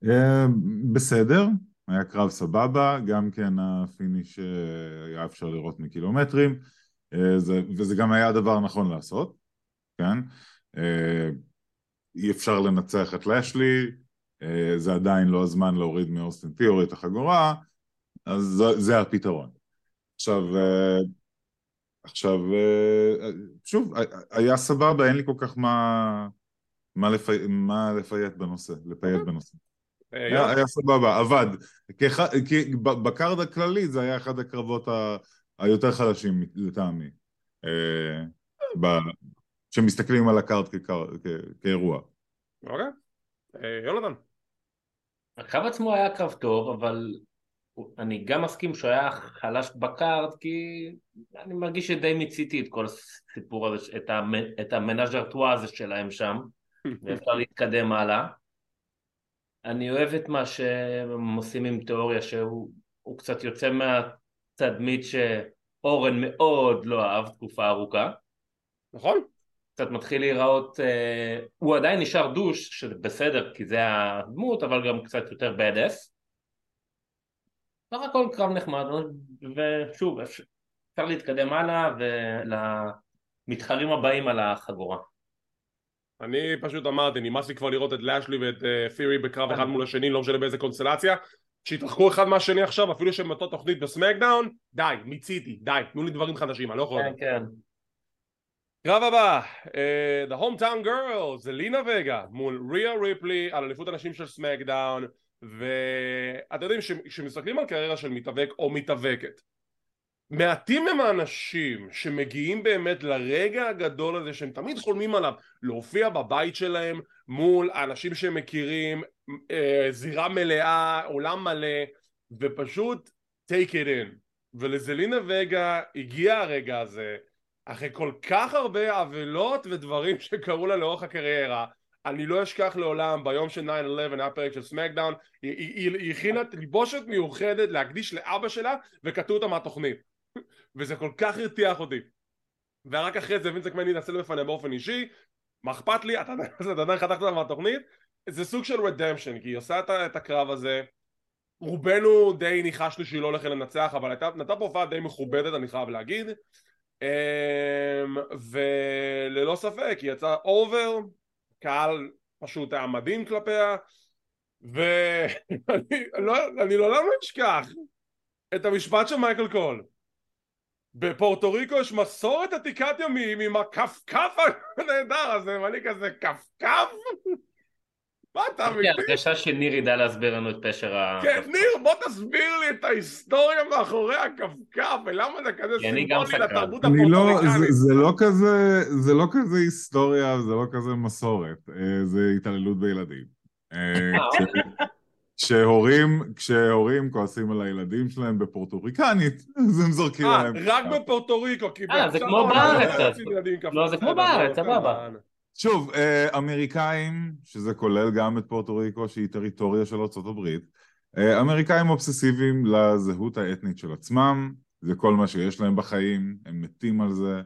אה, בסדר, היה קרב סבבה, גם כן ה finish היה אפשר לראות מקילומטרים. אה, זה, וזה גם היה הדבר הנכון לעשות, כן? אה, אי אפשר לנצח את לשלי, אה, זה עדיין לא הזמן להוריד מאוסטין תיאורי את החגורה, אז זה, זה הפתרון. עכשיו, עכשיו, שוב, היה סבבה, אין לי כל כך מה, מה, לפי, מה לפייט בנושא, לפייט בנושא. היה, היה סבבה, עבד. כי בקארד הכללי זה היה אחד הקרבות ה... היותר חלשים לטעמי, אה, כשמסתכלים על הקארט כאירוע. אוקיי, אה, יונתן. הקרב עצמו היה קרב טוב, אבל אני גם מסכים שהוא היה חלש בקארט, כי אני מרגיש שדי מיציתי את כל הסיפור הזה, את המנאז'ר טואה הזה שלהם שם, (laughs) ואפשר להתקדם הלאה. אני אוהב את מה שהם עושים עם תיאוריה, שהוא קצת יוצא מה... תדמית שאורן מאוד לא אהב תקופה ארוכה. נכון. קצת מתחיל להיראות, אה, הוא עדיין נשאר דוש, שזה בסדר כי זה הדמות, אבל גם קצת יותר bad ass. סך הכל קרב נחמד, ושוב, אפשר להתקדם הלאה ולמתחרים הבאים על החגורה. אני פשוט אמרתי, נמאס לי כבר לראות את לאשלי ואת uh, פירי בקרב אחד מול השני, לא משנה באיזה קונסטלציה, שיתרחקו אחד מהשני עכשיו, אפילו שהם באותה תוכנית בסמקדאון, די, מיציתי, די, תנו לי דברים חדשים, אני לא יכול... כן, כן. קרב הבא, uh, The Hometown Girls, זה לינה וגה מול ריה ריפלי על אליפות הנשים של סמקדאון ואתם יודעים כשמסתכלים על קריירה של מתאבק או מתאבקת מעטים הם האנשים שמגיעים באמת לרגע הגדול הזה שהם תמיד חולמים עליו להופיע בבית שלהם מול האנשים שהם מכירים אה, זירה מלאה, עולם מלא ופשוט take it in. ולזלינה וגה הגיע הרגע הזה אחרי כל כך הרבה עוולות ודברים (laughs) שקרו לה לאורך הקריירה אני לא אשכח לעולם ביום של 9-11 היה פרק של סמקדאון היא הכינה תלבושת מיוחדת להקדיש לאבא שלה וקטעו אותה מהתוכנית וזה כל כך הרתיח אותי. ורק אחרי זה וינצק מני ינסה בפניה באופן אישי מה אכפת לי? אתה עדיין חתכת אותה מהתוכנית? זה סוג של רדמפשן, כי היא עושה את, הקרב הזה, רובנו די ניחשנו שהיא לא הולכת לנצח, אבל נתנה פה הופעה די מכובדת, אני חייב להגיד, אמ, וללא ספק, היא יצאה over, קהל פשוט היה מדהים כלפיה, ואני (laughs) לא, לעולם לא אשכח את המשפט של מייקל קול. בפורטו ריקו יש מסורת עתיקת ימים עם הכפכף הנהדר הזה, ואני כזה כפכף? מה אני לא מבין? הרגשה שניר ידע להסביר לנו את פשר ה... כן, ניר, בוא תסביר לי את ההיסטוריה מאחורי הכפכף, ולמה זה כזה כי אני גם סימבולי סקרן. לתרבות אני לא, זה, הפורטוריקנית. זה לא כזה, זה לא כזה היסטוריה, זה לא כזה מסורת, אה, זה התעללות בילדים. אה, כש- כשהורים, כשהורים כועסים על הילדים שלהם בפורטוריקנית, אז הם זורקים אה, עליהם. רק בפורטו ריקו, כי אה, זה כמו העולם בארץ, לא. לא, זה כמו בארץ, לא, סבבה. שוב, אה, אמריקאים, שזה כולל גם את פורטו ריקו, שהיא טריטוריה של ארה"ב, אה, אמריקאים אובססיביים לזהות האתנית של עצמם, זה כל מה שיש להם בחיים, הם מתים על זה.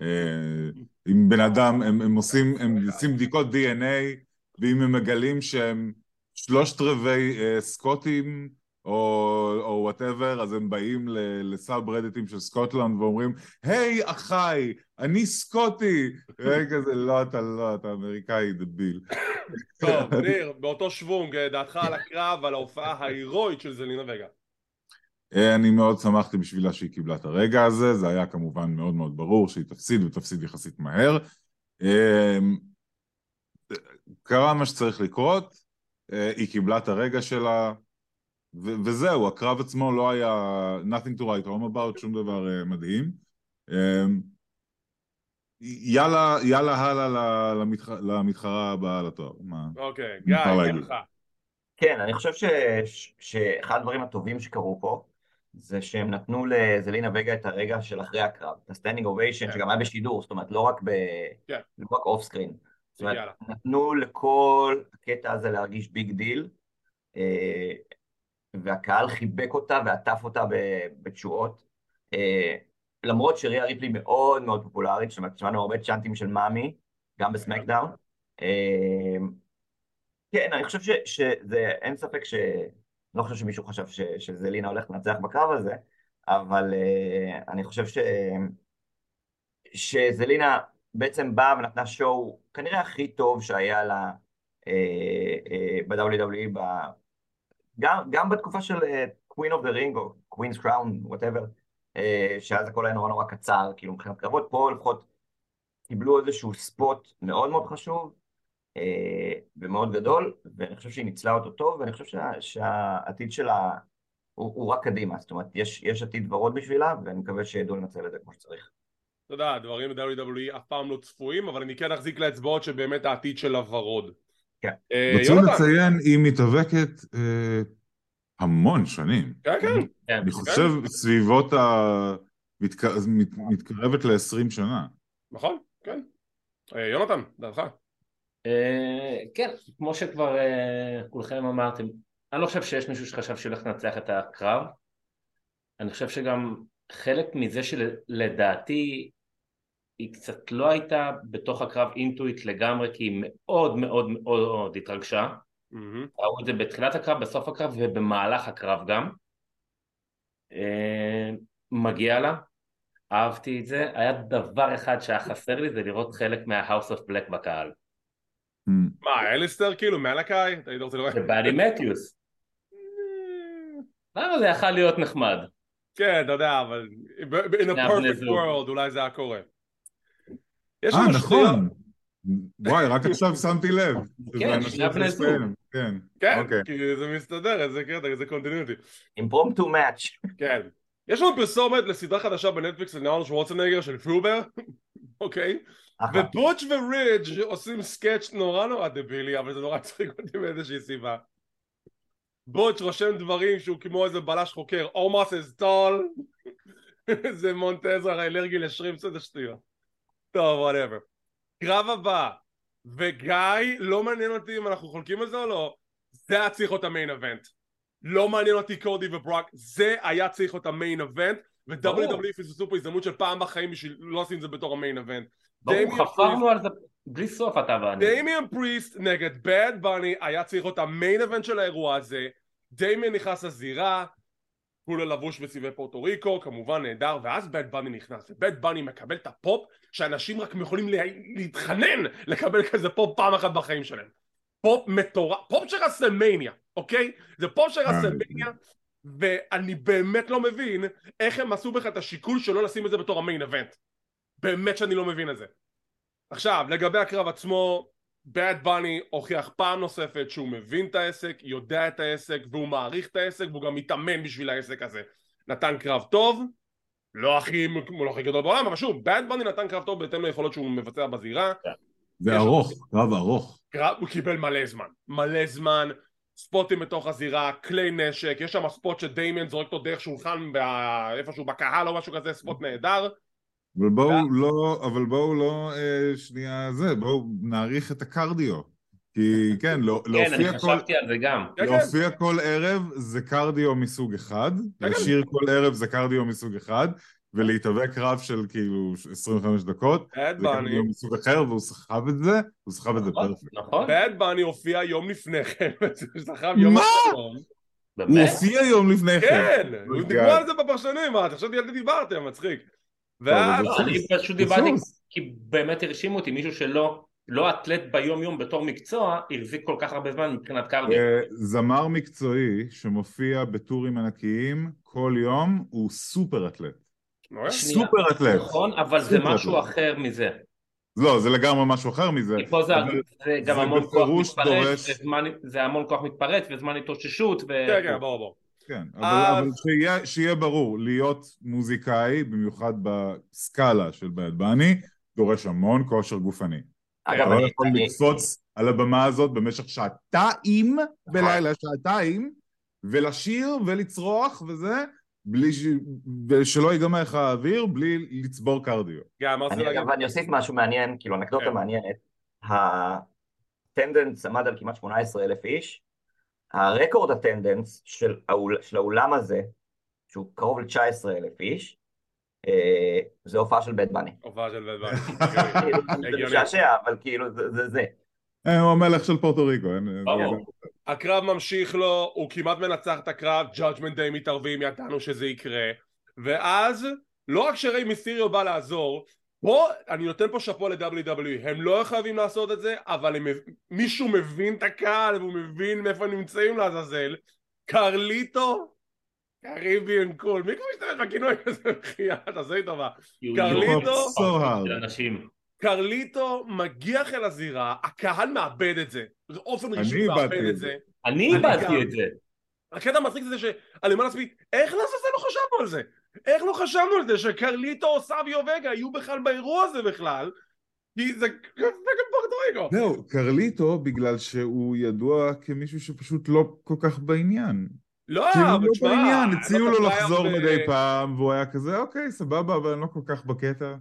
אה, עם בן אדם, הם, הם עושים, הם עושים בדיקות DNA, ואם הם מגלים שהם שלושת רבעי אה, סקוטים, או whatever, אז הם באים לסאב רדיטים של סקוטלנד ואומרים, היי אחיי, אני סקוטי! רגע זה לא, אתה לא, אתה אמריקאי דביל. טוב, ניר, באותו שוונג, דעתך על הקרב, על ההופעה ההירואית של זלינה וגה. אה, אני מאוד שמחתי בשבילה שהיא קיבלה את הרגע הזה, זה היה כמובן מאוד מאוד ברור שהיא תפסיד ותפסיד יחסית מהר. אה, קרה מה שצריך לקרות, אה, היא קיבלה את הרגע שלה, ו- וזהו, הקרב עצמו לא היה nothing to write home about, שום דבר אה, מדהים. אה, יאללה, יאללה הלאה למתח... למתחרה הבאה לתואר. מה? אוקיי, גיא. דעתך. כן, אני חושב ש... ש- שאחד הדברים הטובים שקרו פה, זה שהם נתנו לזלינה וגה את הרגע של אחרי הקרב, את ה standing ovation, כן. שגם היה בשידור, זאת אומרת, לא רק ב... כן. לא רק off screen. זאת אומרת. נתנו לכל הקטע הזה להרגיש big deal, אה, והקהל חיבק אותה ועטף אותה בתשואות. אה, למרות שריה ריפלי מאוד מאוד פופולרית, שמענו הרבה צ'אנטים של מאמי, גם בסמקדאון. אה, כן, אני חושב שזה, אין ספק ש... לא חושב שמישהו חשב ש, שזלינה הולכת לנצח בקרב הזה, אבל אני חושב ש... שזלינה בעצם באה ונתנה שואו כנראה הכי טוב שהיה לה אה, אה, ב-WWE, ב- גם, גם בתקופה של אה, Queen of the Ring או Queen's Crown, whatever, אה, שאז הכל היה נורא נורא קצר, כאילו מבחינת קרבות, פה לפחות קיבלו איזשהו ספוט מאוד מאוד חשוב אה, ומאוד גדול, ואני חושב שהיא ניצלה אותו טוב, ואני חושב שה, שהעתיד שלה הוא, הוא רק קדימה, זאת אומרת, יש, יש עתיד ורוד בשבילה, ואני מקווה שידעו לנצל את זה כמו שצריך. אתה יודע, דברים ב-WWE אף פעם לא צפויים, אבל אני כן אחזיק לאצבעות שבאמת העתיד שלה ורוד. כן. אה, רצו יונתן. לציין, היא מתאבקת אה, המון שנים. כן, כן. כן. אני חושב סביבות ה... מתק... מת... מתקרבת ל-20 שנה. נכון, כן. אה, יונתן, דעתך. אה, כן, כמו שכבר אה, כולכם אמרתם, אני לא חושב שיש מישהו שחשב שהולך לנצח את הקרב. אני חושב שגם חלק מזה שלדעתי היא קצת לא הייתה בתוך הקרב אינטואיט לגמרי, כי היא מאוד מאוד מאוד מאוד התרגשה. ראו את זה בתחילת הקרב, בסוף הקרב ובמהלך הקרב גם. אה, מגיע לה, אהבתי את זה. היה דבר אחד שהיה חסר לי, זה לראות חלק מה-House of Black בקהל. Hmm. מה, אליסטר כאילו, מלאקאי? אתה היית רוצה לראות? זה באדי מתיוס. למה זה יכל להיות נחמד? כן, אתה יודע, אבל in a perfect world אולי זה היה קורה. יש אה, נכון. וואי, רק עכשיו שמתי לב. כן, שני בני זוג. כן, כן, אוקיי. כי זה מסתדר, איזה קטע, איזה continuity. impromptu match. כן. יש לנו פרסומת לסדרה חדשה בנטפליקס לארנולד שוורצנגר של FUBAR, (laughs) אוקיי? ובוטש ורידג' עושים sketch נורא נורא דבילי, אבל זה נורא הצחיק אותי מאיזושהי סיבה. בוטש רושם דברים שהוא כמו איזה בלש חוקר, אומאס is tall, (laughs) זה מונטז הרי אלרגי לשרימפס זה שטויות. טוב, whatever. קרב הבא, וגיא, לא מעניין אותי אם אנחנו חולקים על זה או לא, זה היה צריך להיות ה main event. לא מעניין אותי קודי וברוק, זה היה צריך להיות ה main event. ו-WWE פספסו פה הזדמנות של פעם בחיים בשביל לא לשים את זה בתור ה main event. ברור, חפרנו על זה, בלי סוף אתה ואני. דמיאן פריסט נגד בד בני היה צריך להיות ה main event של האירוע הזה דמיאן נכנס לזירה כולו לבוש בצבעי פורטו ריקו כמובן נהדר ואז בד בני נכנס ובד בני מקבל את הפופ שאנשים רק יכולים לה... להתחנן לקבל כזה פופ פעם אחת בחיים שלהם. פופ מטורף פופ של רסלמניה אוקיי? זה פופ של רסלמניה ואני באמת לא מבין איך הם עשו בכלל את השיקול שלא לשים את זה בתור ה main event. באמת שאני לא מבין את זה. עכשיו לגבי הקרב עצמו בד בני הוכיח פעם נוספת שהוא מבין את העסק, יודע את העסק והוא מעריך את העסק והוא גם מתאמן בשביל העסק הזה. נתן קרב טוב לא הכי, לא הכי גדול בעולם אבל שוב bad בני נתן קרב טוב בהתאם ליכולות שהוא מבצע בזירה. זה ארוך, קרב ארוך. קרב, הוא קיבל מלא זמן. מלא זמן ספוטים בתוך הזירה, כלי נשק, יש שם ספוט שדיימן זורק אותו דרך שולחן איפשהו בקהל או משהו כזה, ספוט נהדר אבל בואו לא, אבל בואו לא אה, שנייה זה, בואו נעריך את הקרדיו. כי (laughs) כן, לא, כן, להופיע אני כל, חשבתי על זה גם. כן, כן. להופיע כל ערב זה קרדיו מסוג אחד, כן. לשיר כל ערב זה קרדיו מסוג אחד, ולהתאבק רב של כאילו 25 דקות, זה קרדיו מסוג אחר, והוא סחב את זה, הוא סחב את זה נכון, פרפקט. נכון? bad בני הופיע יום לפני כן, (laughs) יום מה? אחרון הוא? הופיע יום לפני כן. כן, Oh דיברו. על זה בפרשנים, מה, חשבתי על זה דיברתם, מצחיק. אבל ואז, זה- אני פשוט דיברתי. כי באמת הרשימו אותי מישהו שלא לא אתלט ביום יום בתור מקצוע החזיק כל כך הרבה זמן מבחינת קרדיו. אה, זמר מקצועי שמופיע בטורים ענקיים כל יום הוא סופר אתלט. אוקיי. סופר אתלט. נכון, אבל זה משהו. אחר מזה. לא, זה לגמרי משהו אחר מזה. כי פה זה זה גם זה המון כוח מתפרץ, דורש- וזמן- זה המון כוח מתפרץ וזמן התאוששות. ו- כן, כן, ברור, ברור. כן, אבל, אז- אבל שיהיה, שיהיה ברור, להיות מוזיקאי, במיוחד בסקאלה של בad בני, דורש המון כושר גופני. אגב, אתה לא אני- יכול אני- לקפוץ על הבמה הזאת במשך שעתיים בלילה, שעתיים, ולשיר ולצרוח וזה, בלי ש... ושלא ייגמר לך האוויר, בלי לצבור קרדיו. אני? אגב, אני אוסיף משהו מעניין, כאילו אנקדוטה כן. מעניינת. הטנדנס עמד על כמעט 18 אלף איש. הרקורד הטנדנס של, האול, של האולם הזה, שהוא קרוב ל-19 אלף איש, אה, זה הופעה של בית בני. הופעה של בני. (laughs) כאילו, זה הגיוני. משעשע, אבל כאילו זה זה. זה. אה, הוא המלך של פורטו ריקו. הקרב ממשיך לו, הוא כמעט מנצח את הקרב, judgment די מתערבים, ידענו שזה יקרה. ואז, לא רק שריי מיסטיריו בא לעזור, פה, אני נותן פה שאפו ל-WWE, הם לא חייבים לעשות את זה, אבל הם, מישהו מבין את הקהל, והוא מבין מאיפה נמצאים לעזאזל. קרליטו, Caribbean Cool, מי כבר משתמש בכינוי כזה בחייאת, (laughs) תעשה לי טובה. כי הוא קרליטו? קרליטו מגיח אל הזירה, הקהל מאבד את זה, רשמי איבדתי מאבד את זה. אני איבדתי. את זה. הקטע המצחיק זה שאני אומר לעצמי, איך לעזאזל לא חשבנו על זה? איך לא חשבנו על זה שקרליטו או סביו וגה יהיו בכלל באירוע הזה בכלל? כי זה fucking פורטו ריקו. זהו, קרליטו, בגלל שהוא ידוע כמישהו שפשוט לא כל כך בעניין. לא, כאילו אבל לא תשמע, בעניין, היה הציעו לו לו את הפלייר לחזור מדי פעם, והוא היה כזה, אוקיי, סבבה, אבל אני לא כל כך בקטע.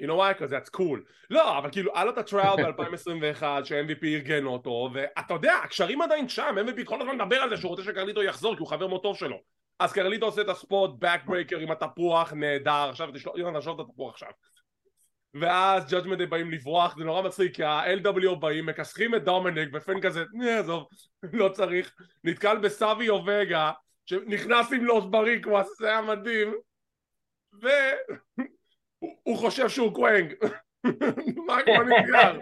you know why? because that's cool. לא, אבל כאילו, היה לו את ה trial ב-2021, ש-MVP ארגן אותו, ואתה יודע, הקשרים עדיין שם, MVP כל הזמן מדבר על זה שהוא רוצה שקרליטו יחזור, כי הוא חבר מאוד טוב שלו. אז קרליטו עושה את ה spot, backbreaker עם התפוח, נהדר, עכשיו תשלוח, יונתן, תשלוח את התפוח עכשיו. ואז Judgment באים לברוח, זה נורא מצחיק, כי ה-LWO באים, מכסחים את דומניק, ופן כזה, "אה, עזוב, לא צריך, נתקל בסביו וגה, שנכנס עם Los Boricuas, זה היה מדהים, ו... הוא- הוא חושב שהוא קוונג. (laughs) מה מה נסגר?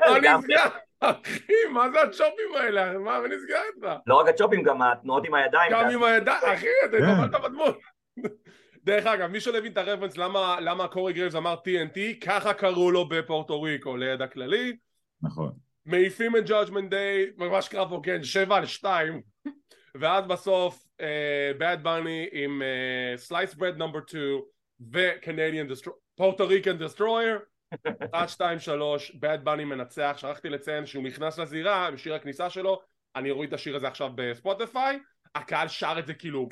מה נסגר? אחי, מה זה הצ'ופים האלה? מה מה נסגר איתך? לא רק הצ'ופים, גם התנועות עם הידיים. גם עם הידיים, אחי, אתה כן. התבלבלת בדמות. דרך אגב, מי שלא הבין את הרפרנס למה, למה קורי גרייבס אמר TNT, ככה קראו לו בפורטו ריקו, לידע הכללי. נכון. מעיפים את judgment day, ממש קרב הוגן, שבע על שתיים, ואז בסוף Bad Bunny עם Sliced Bread Number 2 ו Canadian Puerto Rican Destroyer, 1, 2, 3, Bad Bunny מנצח, שכחתי לציין שהוא נכנס לזירה, בשיר הכניסה שלו, אני אוריד את השיר הזה עכשיו בספוטיפיי, הקהל שר את זה כאילו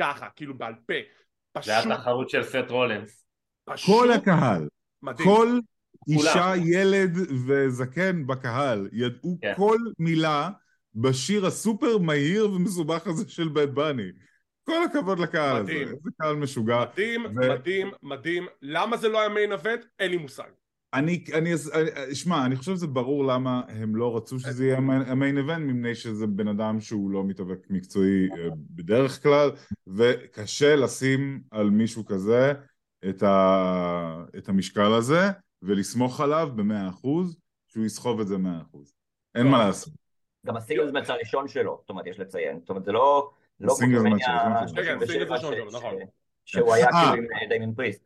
ככה, כאילו בעל פה, זה פשוט, התחרות של סט רולנס. פשוט כל הקהל, מדהים, כל אישה, ילד וזקן בקהל ידעו כן. כל מילה בשיר הסופר מהיר ומסובך הזה של בית בני. כל הכבוד לקהל הזה. איזה קהל משוגע. מדהים, ו- מדהים, מדהים, למה זה לא היה מיין אבנט? אין לי מושג. אני, אני, אני- שמע, אני חושב שזה ברור למה הם לא רצו שזה יהיה המיין- המיין איבנט, מפני שזה בן אדם שהוא לא מתאבק מקצועי אה, בדרך כלל, וקשה לשים על מישהו כזה את, ה, את המשקל הזה, ולסמוך עליו במאה אחוז, שהוא יסחוב את זה מאה אחוז. אין מה לעשות. גם ה singles match הראשון שלו, זאת אומרת, יש לציין. זאת אומרת, זה לא... לא כן, 37 singles ראשון ש- שלו, נכון. שהוא היה אה. כאילו עם אה, דמיאן פריסט.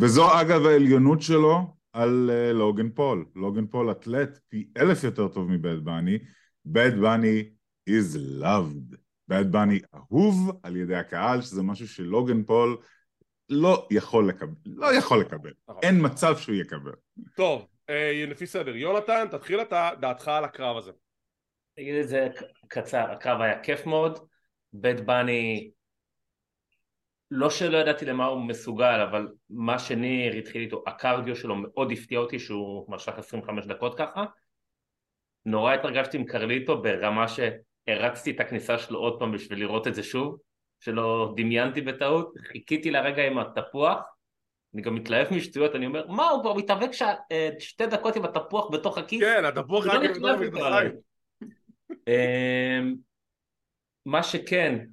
וזו אגב העליונות שלו על אה, לוגן פול. לוגן פול אתלט פי אלף יותר טוב מ Bad Bunny. בד בני is loved. בד בני אהוב על ידי הקהל, שזה משהו שלוגן פול לא יכול לקבל. לא יכול לקבל. נכון. אין מצב שהוא יקבל. טוב, לפי סדר, יונתן, תתחיל אתה דעתך על הקרב הזה. אגיד את זה קצר, הקרב היה כיף מאוד, בית בני, לא שלא ידעתי למה הוא מסוגל, אבל מה שניר התחיל איתו, הקרדיו שלו מאוד הפתיע אותי שהוא משך 25 דקות ככה. נורא התרגשתי עם קרליטו ברמה שהרצתי את הכניסה שלו עוד פעם בשביל לראות את זה שוב, שלא דמיינתי בטעות, חיכיתי לרגע עם התפוח, אני גם מתלהב משטויות, אני אומר, מה הוא כבר מתאבק ש... אה, שתי דקות עם התפוח בתוך הכיס? כן, התפוח לא רק בתוך המכנסיים. מה שכן,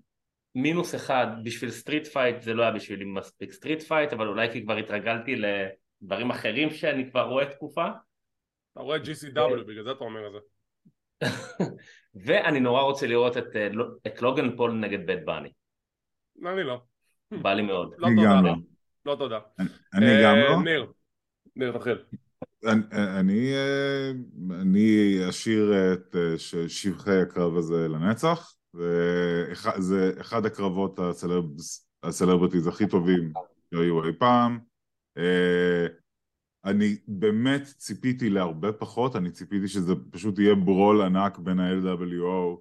מינוס אחד, בשביל street fight זה לא היה בשבילי מספיק street fight, אבל אולי כי כבר התרגלתי לדברים אחרים שאני כבר רואה תקופה, אתה רואה GCW, בגלל זה אתה אומר את זה. (laughs) ואני נורא רוצה לראות את, אה, לא- את לוגן פול נגד בית בני, אני לא. בא לי מאוד. לא אני תודה. גם לא. לא תודה. אני אה, גם לא. ניר. ניר, תתחיל. אני, אני, אה, אני אשאיר את ש- שבחי הקרב הזה לנצח. זה אחד, זה אחד הקרבות הסלב, הסלבריטיז הכי טובים שהיו אי פעם. אה, אני באמת ציפיתי להרבה פחות, אני ציפיתי שזה פשוט יהיה ברול ענק בין ה-LWO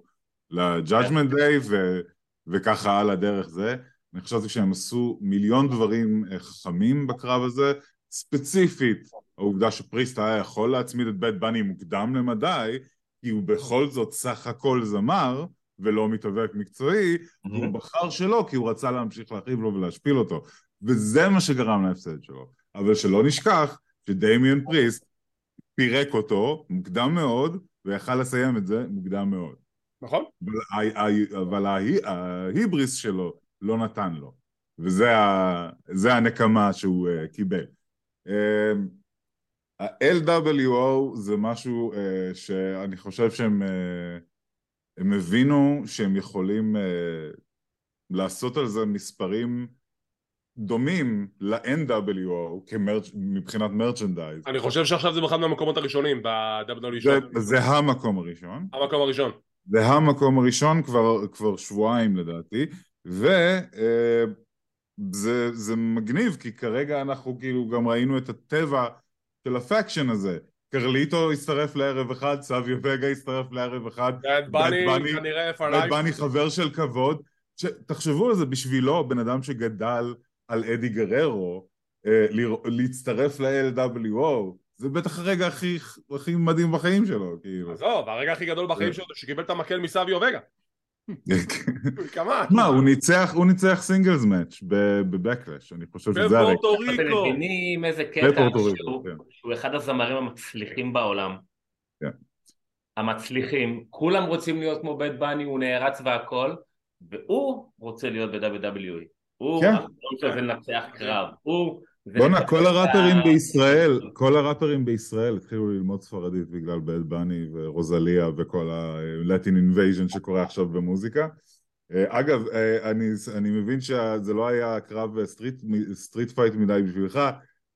ל-Judgment Day ו, וככה על הדרך זה. אני חשבתי שהם עשו מיליון דברים אה, חכמים בקרב הזה, ספציפית העובדה שפריסט היה יכול להצמיד את בית בני מוקדם למדי, כי הוא בכל זאת סך הכל זמר ולא מתאבק מקצועי, והוא בחר שלא כי הוא רצה להמשיך להרחיב לו ולהשפיל אותו, וזה מה שגרם להפסד שלו. אבל שלא נשכח שדמיון פריסט פירק אותו מוקדם מאוד, ויכל לסיים את זה מוקדם מאוד. נכון? אבל, אבל ההיבריס שלו לא נתן לו, וזה הנקמה שהוא uh, קיבל. Uh, ה-LWO זה משהו uh, שאני חושב שהם uh, הם הבינו שהם יכולים uh, לעשות על זה מספרים דומים ל-NWO כמרצ'- מבחינת מרצ'נדייז. אני חושב שעכשיו זה באחד מהמקומות הראשונים ב-WWE. זה, זה המקום הראשון. המקום הראשון. זה המקום הראשון כבר, כבר שבועיים לדעתי, וזה זה מגניב כי כרגע אנחנו כאילו גם ראינו את הטבע של הפקשן הזה. קרליטו הצטרף לערב אחד, סביו וגה הצטרף לערב אחד, בד בני בני- כנראה בית לפניי. בני חבר של כבוד. ש... תחשבו על זה בשבילו, בן אדם שגדל על אדי גררו, אה, לרא- להצטרף ל-LWO, זה בטח הרגע הכי, הכי מדהים בחיים שלו, כאילו. עזוב, הרגע הכי גדול בחיים שלו זה שקיבל את המקל מסביו וגה. (laughs) מה, הוא ניצח, הוא ניצח סינגלס מאץ' בבקלש, אני חושב שזה הרגע. בפורטו אתם ריקו. מבינים איזה קטע שהוא, כן. שהוא אחד הזמרים המצליחים בעולם. כן. המצליחים, כולם רוצים להיות כמו בית בני, הוא נערץ והכל, והוא רוצה להיות ב-WWE. הוא, כן. החלום שלו זה לנצח קרב. הוא... בואנה, כל הראפרים ה- בישראל, כל הראפרים בישראל התחילו ללמוד ספרדית בגלל בד בני ורוזליה וכל ה-Latin invasion שקורה עכשיו במוזיקה. אה, אגב, אה, אני, אני מבין שזה לא היה קרב street, street fight מדי בשבילך,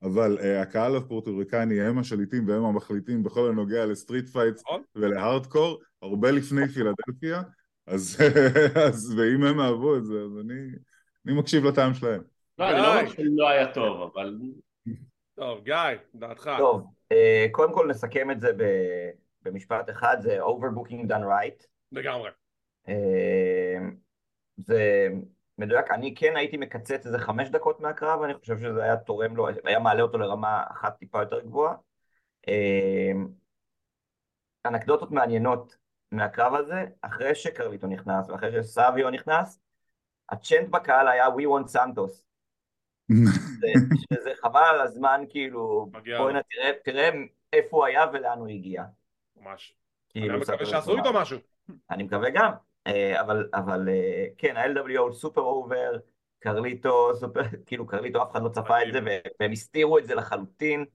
אבל אה, הקהל הפורטוריקני הם השליטים והם המחליטים בכל הנוגע ל street fight נכון. ולהארדקור, הרבה לפני פילדלפיה, אז, (laughs) אז ואם הם אהבו את זה, אז אני, אני מקשיב לטעם שלהם. לא, אני לא אומר שלא היה טוב, אבל... טוב, גיא, דעתך. טוב, אה, קודם כל נסכם את זה ב- במשפט אחד, זה overbooking done right. לגמרי. אה, זה מדויק, אני כן הייתי מקצץ איזה חמש דקות מהקרב, אני חושב שזה היה תורם לו, היה מעלה אותו לרמה אחת טיפה יותר גבוהה. אה, אנקדוטות מעניינות מהקרב הזה, אחרי שקרליטו נכנס ואחרי שסביו נכנס, הצ'נט בקהל היה We want Santos. זה- שזה חבל על הזמן, כאילו, מגיע בוא לו. הנה, תראה, תראה איפה הוא היה ולאן הוא הגיע. ממש. אני כאילו, מקווה ספר שעשו. איתו משהו. אני מקווה גם, אה, אבל, אבל אה, כן, ה-LWO סופר אובר, קרליטו, סופר, (laughs) כאילו קרליטו אף אחד לא צפה את זה, והם הסתירו את זה לחלוטין,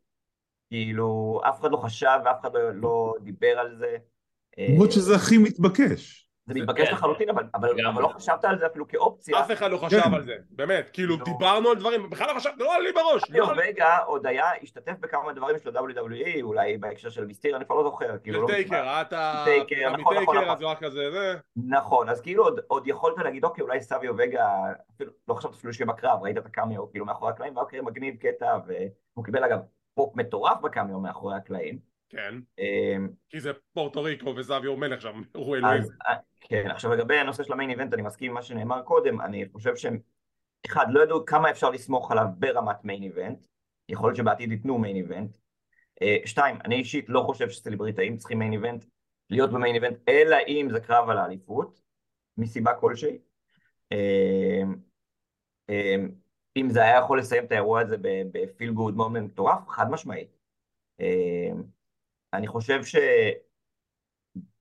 כאילו אף אחד לא חשב ואף אחד לא, לא דיבר על זה. אה, למרות שזה הכי מתבקש. זה מתבקש כן. לחלוטין, אבל, לא חשבת על זה אפילו כאופציה. אף אחד לא חשב כן. על זה, באמת, כאילו לא. דיברנו על דברים, בכלל לא חשבתי, לא עלי בראש, ליאו לא עלי. וגה עוד היה, השתתף בכמה דברים של WWE, אולי בהקשר של מיסטיר, אני כבר לא זוכר, כאילו של לא טייקר. אתה טייקר, נכון, נכון, מטייקר, נכון. אז הוא רק כזה, זה, נכון, אז כאילו עוד, עוד יכולת להגיד, אוקיי, אולי סביו וגה, אפילו, לא חשבת אפילו שיהיה בקרב, ראית את הקאמיו כאילו מאחורי הקלעים, ואוקיי, מגניב קטע, והוא קיבל אגב פופ מטורף בקאמיו מאחורי הקלעים. כן, אמ, כי זה פורטו ריקו וזאביו מלך שם, הוא אלוהים. אה, כן, עכשיו לגבי הנושא של המיין איבנט, אני מסכים עם מה שנאמר קודם, אני חושב שהם, אחד, לא ידעו כמה אפשר לסמוך עליו ברמת מיין איבנט, יכול להיות שבעתיד ייתנו מיין איבנט. אה, שתיים, אני אישית לא חושב שסלבריטאים צריכים מיין איבנט, להיות במיין איבנט, אלא אם זה קרב על האליפות, מסיבה כלשהי. אה, אה, אם זה היה יכול לסיים את האירוע הזה ב feel good moment מטורף, חד משמעית. אני חושב ש...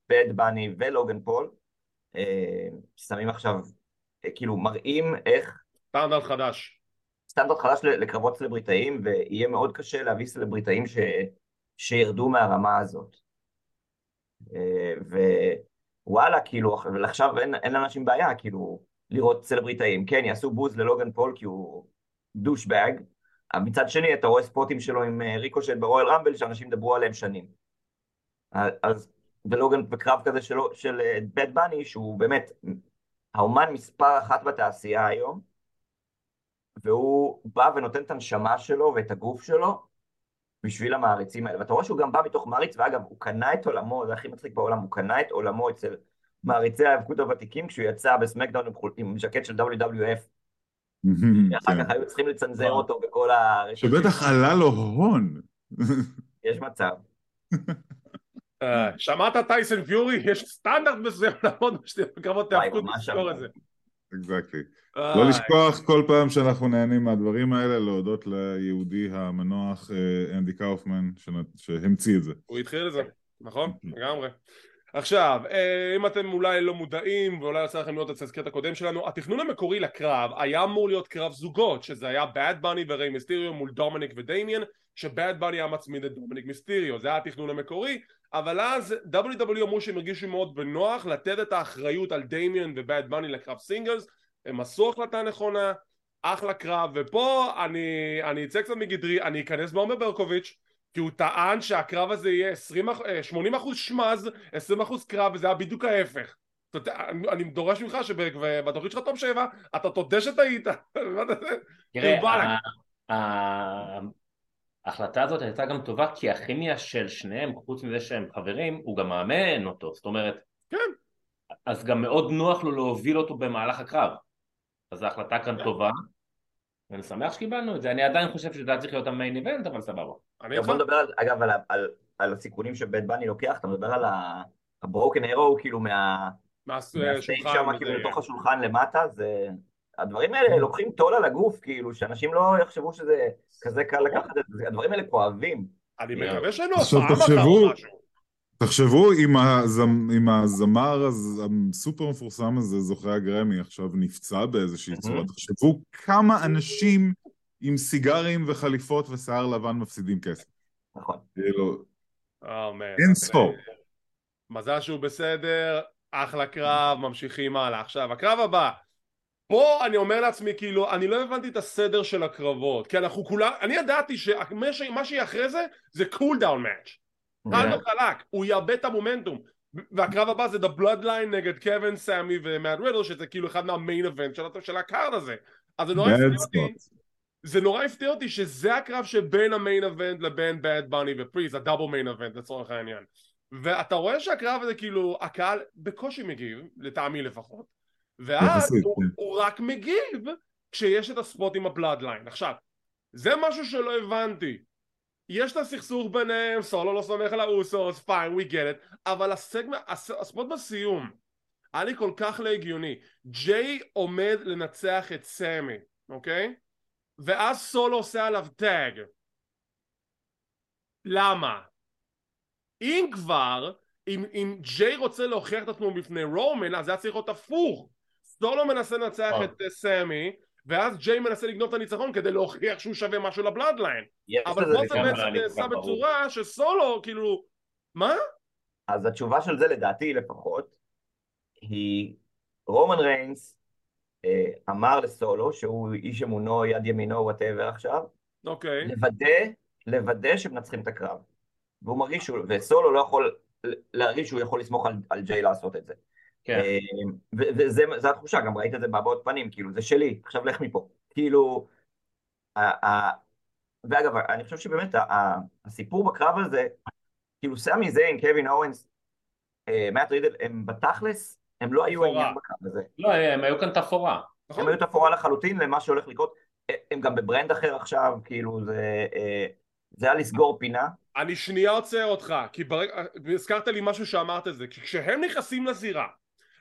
Bad Bunny ולוגן פול אה, שמים עכשיו, אה, כאילו מראים איך סטנדרט חדש. סטנדרט חדש לקרבות סלבריטאים ויהיה מאוד קשה להביא סלבריטאים ש... שירדו מהרמה הזאת. אה, ווואלה, כאילו, עכשיו אין, אין לאנשים בעיה, כאילו, לראות סלבריטאים. כן, יעשו בוז ללוגן פול כי הוא דושבג, מצד שני אתה רואה ספוטים שלו עם אה, ריקושט ברואל רמבל שאנשים דברו עליהם שנים. אז ולוגן בקרב כזה של, של בד בני שהוא באמת האומן מספר אחת בתעשייה היום והוא בא ונותן את הנשמה שלו ואת הגוף שלו בשביל המעריצים האלה ואתה רואה שהוא גם בא מתוך מעריץ ואגב הוא קנה את עולמו זה הכי מצחיק בעולם הוא קנה את עולמו אצל מעריצי ההיאבקות הוותיקים כשהוא יצא בסמקדאון עם ז'קט של WWF אחר כן. כך היו צריכים לצנזר אותו בכל הרשתות שבטח עלה לו הון. יש מצב אה, שמעת טייסון פיורי? יש סטנדרט מסוים לעמוד בשתי קרבות וואי, תיאבקות לזכור. את זה. אקזקטלי. אה, לא לשכוח כל פעם שאנחנו נהנים מהדברים האלה, להודות ליהודי המנוח אה, אנדי קאופמן שהמציא את זה. הוא התחיל את זה, נכון? לגמרי. עכשיו, אה, אם אתם אולי לא מודעים ואולי יצא לכם לראות את התזכירת הקודם שלנו, התכנון המקורי לקרב היה אמור להיות קרב זוגות, שזה היה Bad Bunny וריי מיסטיריו מול דומניק ודמיאן, ש Bad Bunny היה מצמיד את דומניק מיסטיריו, זה היה התכנון המקורי, אבל אז WWE אמרו שהם הרגישו מאוד בנוח לתת את האחריות על דמיאן ו Bad Bunny לקרב singles, הם עשו החלטה נכונה, אחלה קרב, ופה אני, אני אצא קצת מגדרי, אני אכנס בעומר ברקוביץ', כי הוא טען שהקרב הזה יהיה 20, אח- אה, 80% שמז, 20% קרב, וזה היה בדיוק ההפך. אתה יודע, אני דורש ממך שבתוכנית שלך טוב שבע, אתה תודה שטעית. (laughs) תראה, ה- ההחלטה הזאת הייתה גם טובה כי הכימיה של שניהם, חוץ מזה שהם חברים, הוא גם מאמן אותו, זאת אומרת, כן. אז גם מאוד נוח לו להוביל אותו במהלך הקרב. אז ההחלטה כאן טובה, ואני שמח שקיבלנו את זה. אני עדיין חושב שזה היה צריך להיות המיין איבנט, אבל סבבה. אני איתך. בוא נדבר על, אגב על, על, על הסיכונים שבית בני לוקח, אתה מדבר על הברוקן אירו כאילו מה, מהסטייק שם כאילו כן. לתוך השולחן למטה, זה... הדברים האלה לוקחים טול על הגוף, כאילו, שאנשים לא יחשבו שזה כזה קל לקחת את זה, הדברים האלה כואבים. אני. מקווה שאין לו תחשבו- או משהו. תחשבו אם, הזמ... אם הזמר הז... הסופר מפורסם הזה, זוכה הגרמי, עכשיו נפצע באיזושהי. צורה. תחשבו כמה אנשים עם סיגרים וחליפות ושיער לבן מפסידים כסף. נכון. כאילו, אה. אין ספור. מזל שהוא בסדר, אחלה קרב, ממשיכים הלאה. עכשיו, הקרב הבא. פה אני אומר לעצמי, כאילו, אני לא הבנתי את הסדר של הקרבות, כי אנחנו כולם, אני ידעתי שמה שיהיה אחרי זה, זה cool down match. חד. וחלק, הוא יאבד את המומנטום. והקרב הבא זה The Bloodline נגד קווין, סמי ומאט רידל, שזה כאילו אחד מה main event של, של ה card הזה. אז זה נורא הפתיע אותי. זה נורא הפתיע אותי שזה הקרב שבין ה main event לבין Bad Bunny ופריסט, ה double main event לצורך העניין. ואתה רואה שהקרב הזה כאילו, הקהל בקושי מגיב, לטעמי לפחות, ואז הוא, כן. הוא רק מגיב כשיש את ה spot עם ה Bloodline. עכשיו, זה משהו שלא הבנתי. יש את הסכסוך ביניהם, סולו לא סומך על האוסוס, fine, we get it, אבל ה segment, ה s- ה spot בסיום, היה לי כל כך לא הגיוני. ג'יי עומד לנצח את סמי, אוקיי? ואז סולו עושה עליו tag. למה? אם כבר, אם, אם ג'יי רוצה להוכיח את עצמו בפני רומן, אז זה היה צריך להיות הפוך. סולו מנסה לנצח נכון. את אה, סמי, ואז ג'יי מנסה לגנוב את הניצחון כדי להוכיח שהוא שווה משהו ל Bloodline. יש אבל פה זה בעצם נעשה. בצורה שסולו, כאילו, מה? אז התשובה של זה, לדעתי לפחות, היא רומן ריינס אה, אמר לסולו, שהוא איש אמונו, יד ימינו, whatever עכשיו, אוקיי. לוודא, לוודא שמנצחים את הקרב. והוא מרגיש שהוא, וסולו לא יכול להרגיש שהוא יכול לסמוך על, על ג'יי לעשות את זה. כן. אה, ו- וזה זו התחושה, גם ראית את זה בהבעות פנים, כאילו, זה שלי, עכשיו לך מפה. כאילו, ה- ה- ואגב, אני חושב שבאמת ה- ה- הסיפור בקרב הזה, כאילו סמי זיין, קווין אורנס, אה, מאט רידל, הם בתכלס, הם לא היו. העניין בקרב הזה. לא, הם היו כאן תפאורה. הם היו תפאורה לחלוטין למה שהולך לקרות. אה, הם גם בברנד אחר עכשיו, כאילו זה, אה, זה היה לסגור פינה. אני שנייה עוצר אותך, כי ברגע, הזכרת לי משהו שאמרת את זה, כי כשהם נכנסים לזירה,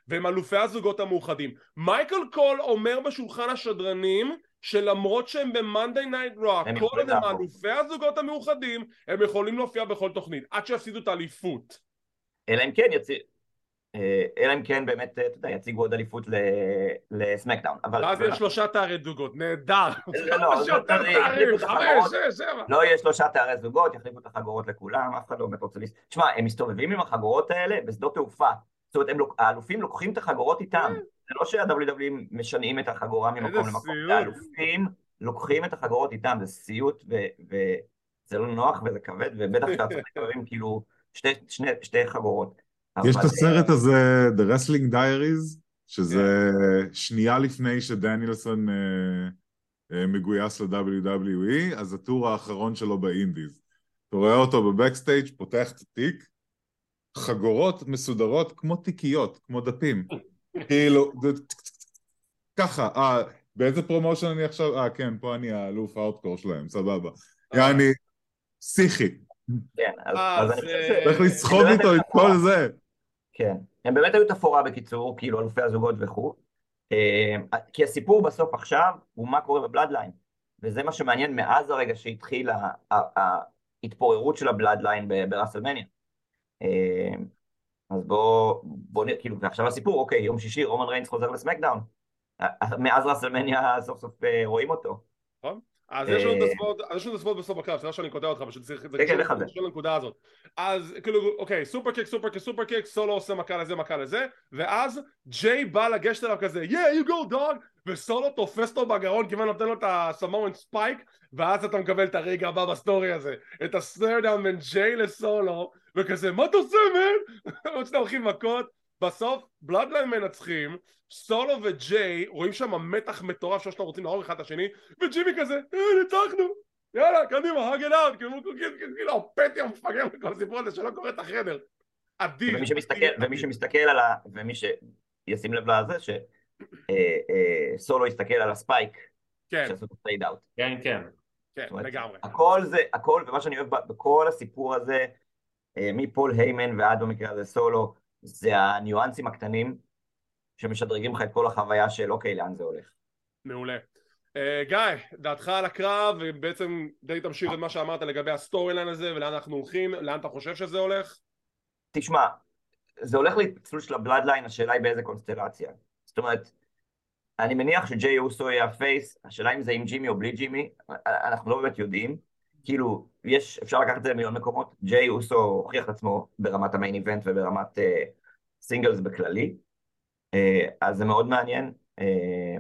והם אלופי הזוגות המאוחדים, מייקל קול אומר בשולחן השדרנים, שלמרות שהם ב-Monday Night הם כל עוד הם. אלופי הזוגות המאוחדים, הם יכולים להופיע בכל תוכנית, עד שיפסידו את האליפות. אלא אם כן יצ... אה, אלא אם כן באמת, אה, אתה יודע, יציגו עוד אליפות לסמקדאון. אבל... ואז יש שלושה תארי זוגות, נהדר. לא, (laughs) כמה זה שיותר תארי, תארים, חמש. שש, שבע. לא יהיה שלושה תארי זוגות, יחליפו את החגורות לכולם, אף אחד לא באמת רוצה לס... תשמע, הם מסתובבים עם החגורות האלה בשדות תעופה. זאת אומרת, האלופים לוקחים את החגורות איתם. זה לא שה-WWE משנעים את החגורה ממקום למקום. האלופים לוקחים את החגורות איתם, זה סיוט וזה לא נוח וזה כבד, ובטח שאתה צריך (laughs) לקבל כאילו שתי חגורות. יש את הסרט הזה, The Wrestling Diaries, שזה שנייה לפני שדניאלסון אה, אה, מגויס ל-WWE, אז ה tour האחרון שלו ב indies. אתה רואה אותו ב backstage, פותח את התיק, חגורות מסודרות כמו תיקיות, כמו דפים. (laughs) כאילו, ככה, אה, באיזה promotion אני עכשיו? אה, כן, פה אני האלוף האוטקור שלהם, סבבה. יעני, פסיכי. כן, אז, אה, אז אני זה- חושב ש... צריך לסחוב איתו את כל זה. כן, הם באמת היו תפאורה בקיצור, כאילו אלופי הזוגות וכו'. אה, כי הסיפור בסוף עכשיו הוא מה קורה ב Bloodline, וזה מה שמעניין מאז הרגע שהתחילה ההתפוררות של ה Bloodline ב WrestleMania. אה, אז בוא, בוא נראה, כאילו, ועכשיו הסיפור, אוקיי, יום שישי רומן ריינס חוזר ל SmackDown. אה, מאז WrestleMania סוף סוף רואים אותו. אז אה, אז יש לנו את הספורט בסוף הקרב, סליחה שאני קוטע אותך, פשוט צריך, זה כן. קשור לנקודה הזאת. אז כאילו, אוקיי, super kick, super kick, super kick, סולו עושה מכה לזה, מכה לזה, ואז ג'יי בא לגשת אליו כזה, yeah, you go dog, וסולו תופס אותו בגרון, כמעט נותן לו את ה Samoan Spike, ואז אתה מקבל את הרגע הבא ב story הזה, את ה stare down בין ג'יי לסולו, וכזה, מה אתה עושה, man? עוד שאתה הולכים מכות, בסוף Bloodline מנצחים, סולו וג'יי רואים שם מתח מטורף שלושתם רוצים להרוג אחד את השני וג'ימי כזה, אה, ניצחנו, יאללה, קדימה, hug it out, כאילו, כאילו, כאילו, הפתי המפגר בכל הסיפור הזה שלא קורא את החדר. אדיר. ומי שמסתכל, ומי. שמסתכל על ה... ומי שישים לב לזה, שסולו יסתכל על ה spike, כן, שעשו את ה fade out. כן, כן. כן, לגמרי. הכל זה, הכל, ומה שאני אוהב בכל הסיפור הזה, אה, מפול היימן ועד במקרה הזה סולו, זה הניואנסים הקטנים שמשדרגים לך את כל החוויה של אוקיי, לאן זה הולך. מעולה. אה, גיא, דעתך על הקרב, ובעצם די תמשיך את מה שאמרת לגבי ה storyline הזה, ולאן אנחנו הולכים, לאן אתה חושב שזה הולך? תשמע, זה הולך להתפצלות של ה Bloodline, השאלה היא באיזה קונסטלציה. זאת אומרת, אני מניח שג'יי אוסו יהיה ה face, השאלה אם זה עם ג'ימי או בלי ג'ימי, אנחנו לא באמת יודעים. כאילו, יש, אפשר לקחת את זה למיליון מקומות, ג'יי אוסו הוכיח את עצמו ברמת ה main event וברמת אה, singles בכללי, אה, אז זה מאוד מעניין. אה,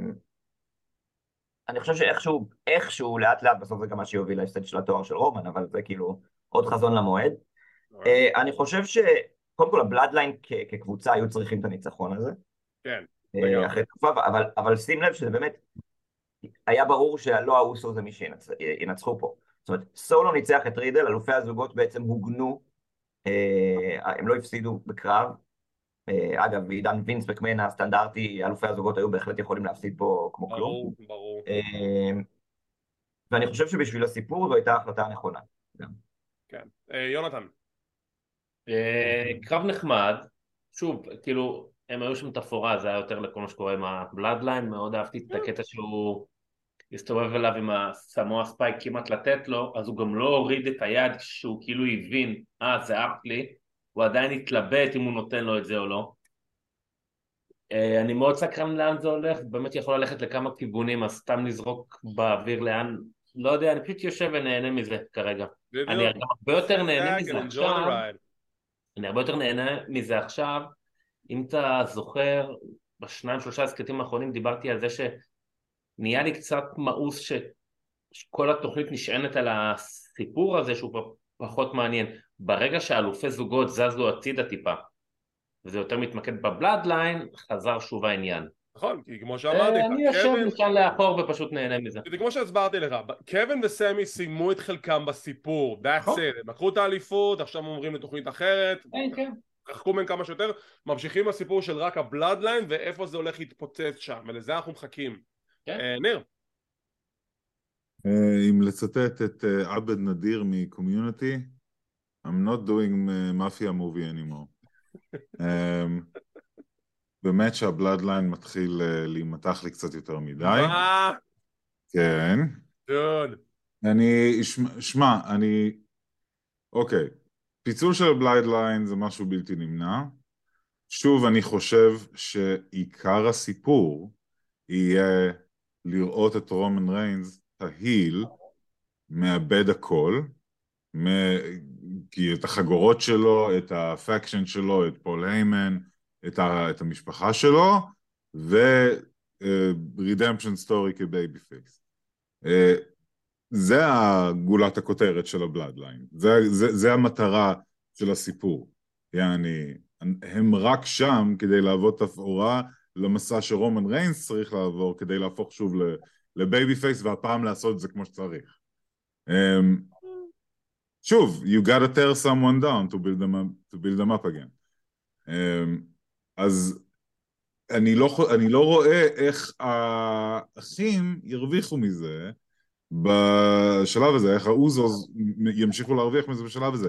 אני חושב שאיכשהו, איכשהו, לאט לאט, בסוף זה גם מה שיוביל להפסד של התואר של רומן, אבל זה כאילו עוד חזון למועד. אה, אני חושב שקודם כל ה Bloodline כ- כקבוצה היו צריכים את הניצחון הזה. כן, אה. אחרי תקופה, אבל, אבל שים לב שזה באמת, היה ברור שלא האוסוז מי שינצחו פה. זאת אומרת, סולו ניצח את רידל, אלופי הזוגות בעצם הוגנו, אה, הם לא הפסידו בקרב. אה, אגב, בעידן וינס מקמן הסטנדרטי, אלופי הזוגות היו בהחלט יכולים להפסיד פה כמו כלום. ברור, ברור. אה, ואני חושב שבשביל הסיפור זו הייתה ההחלטה הנכונה. כן. אה, יונתן. אה, קרב נחמד, שוב, כאילו, הם היו שם תפאורה, זה היה יותר לכל מה שקורה עם ה Bloodline, מאוד אהבתי את הקטע שהוא הסתובב אליו עם ה Samoan Spike כמעט לתת לו, אז הוא גם לא הוריד את היד שהוא כאילו הבין, אה זה לי, הוא עדיין התלבט אם הוא נותן לו את זה או לא. אה, אני מאוד סקרן לאן זה הולך, באמת יכול ללכת לכמה כיוונים, אז סתם לזרוק באוויר לאן, לא יודע, אני פשוט יושב ונהנה מזה כרגע. אני הרבה יותר נהנה מזה עכשיו, אני הרבה יותר נהנה מזה עכשיו, אם אתה זוכר, בשניים שלושה הסכתים האחרונים דיברתי על זה שנהיה לי קצת מאוס ש... שכל התוכנית נשענת על הסיפור הזה שהוא פחות מעניין. ברגע שאלופי זוגות זזו הצידה טיפה, וזה יותר מתמקד בבלאדליין, חזר שוב העניין. נכון, כי כמו שאמרתי לך, אני יושב מכאן לאחור ופשוט נהנה מזה. זה כמו שהסברתי לך, קווין וסמי סיימו את חלקם בסיפור, that's נכון. it, הם לקחו את האליפות, עכשיו עוברים לתוכנית אחרת, כן, כן. רחקו מהם כמה שיותר, ממשיכים בסיפור של רק הבלאדליין ואיפה זה הולך להתפוצץ שם, ולזה אנחנו מחכים. כן. אה, ניר. אה, אם לצטט את אה, עבד נדיר מ community, I'm not doing mafia movie anymore. (laughs) באמת שה Bloodline מתחיל להימתח לי קצת יותר מדי. כן. דוד. אני, שמע, אני, אוקיי, פיצול של ה Bloodline זה משהו בלתי נמנע. שוב, אני חושב שעיקר הסיפור יהיה לראות את רומן ריינס, ה heel, מאבד הכל, כי את החגורות שלו, את ה faction שלו, את פול היימן, את, ה, את המשפחה שלו, uh, story כ babyface. זה הגולת הכותרת של ה Bloodline, זה, זה, זה המטרה של הסיפור. יעני, הם רק שם כדי להוות תפאורה למסע שרומן ריינס צריך לעבור כדי להפוך שוב ל babyface והפעם לעשות את זה כמו שצריך. Um, שוב, you gotta tear someone down to build them up, to build them up again. Um, אז אני לא, אני לא רואה איך האחים ירוויחו מזה בשלב הזה, איך האוסוז ימשיכו להרוויח מזה בשלב הזה.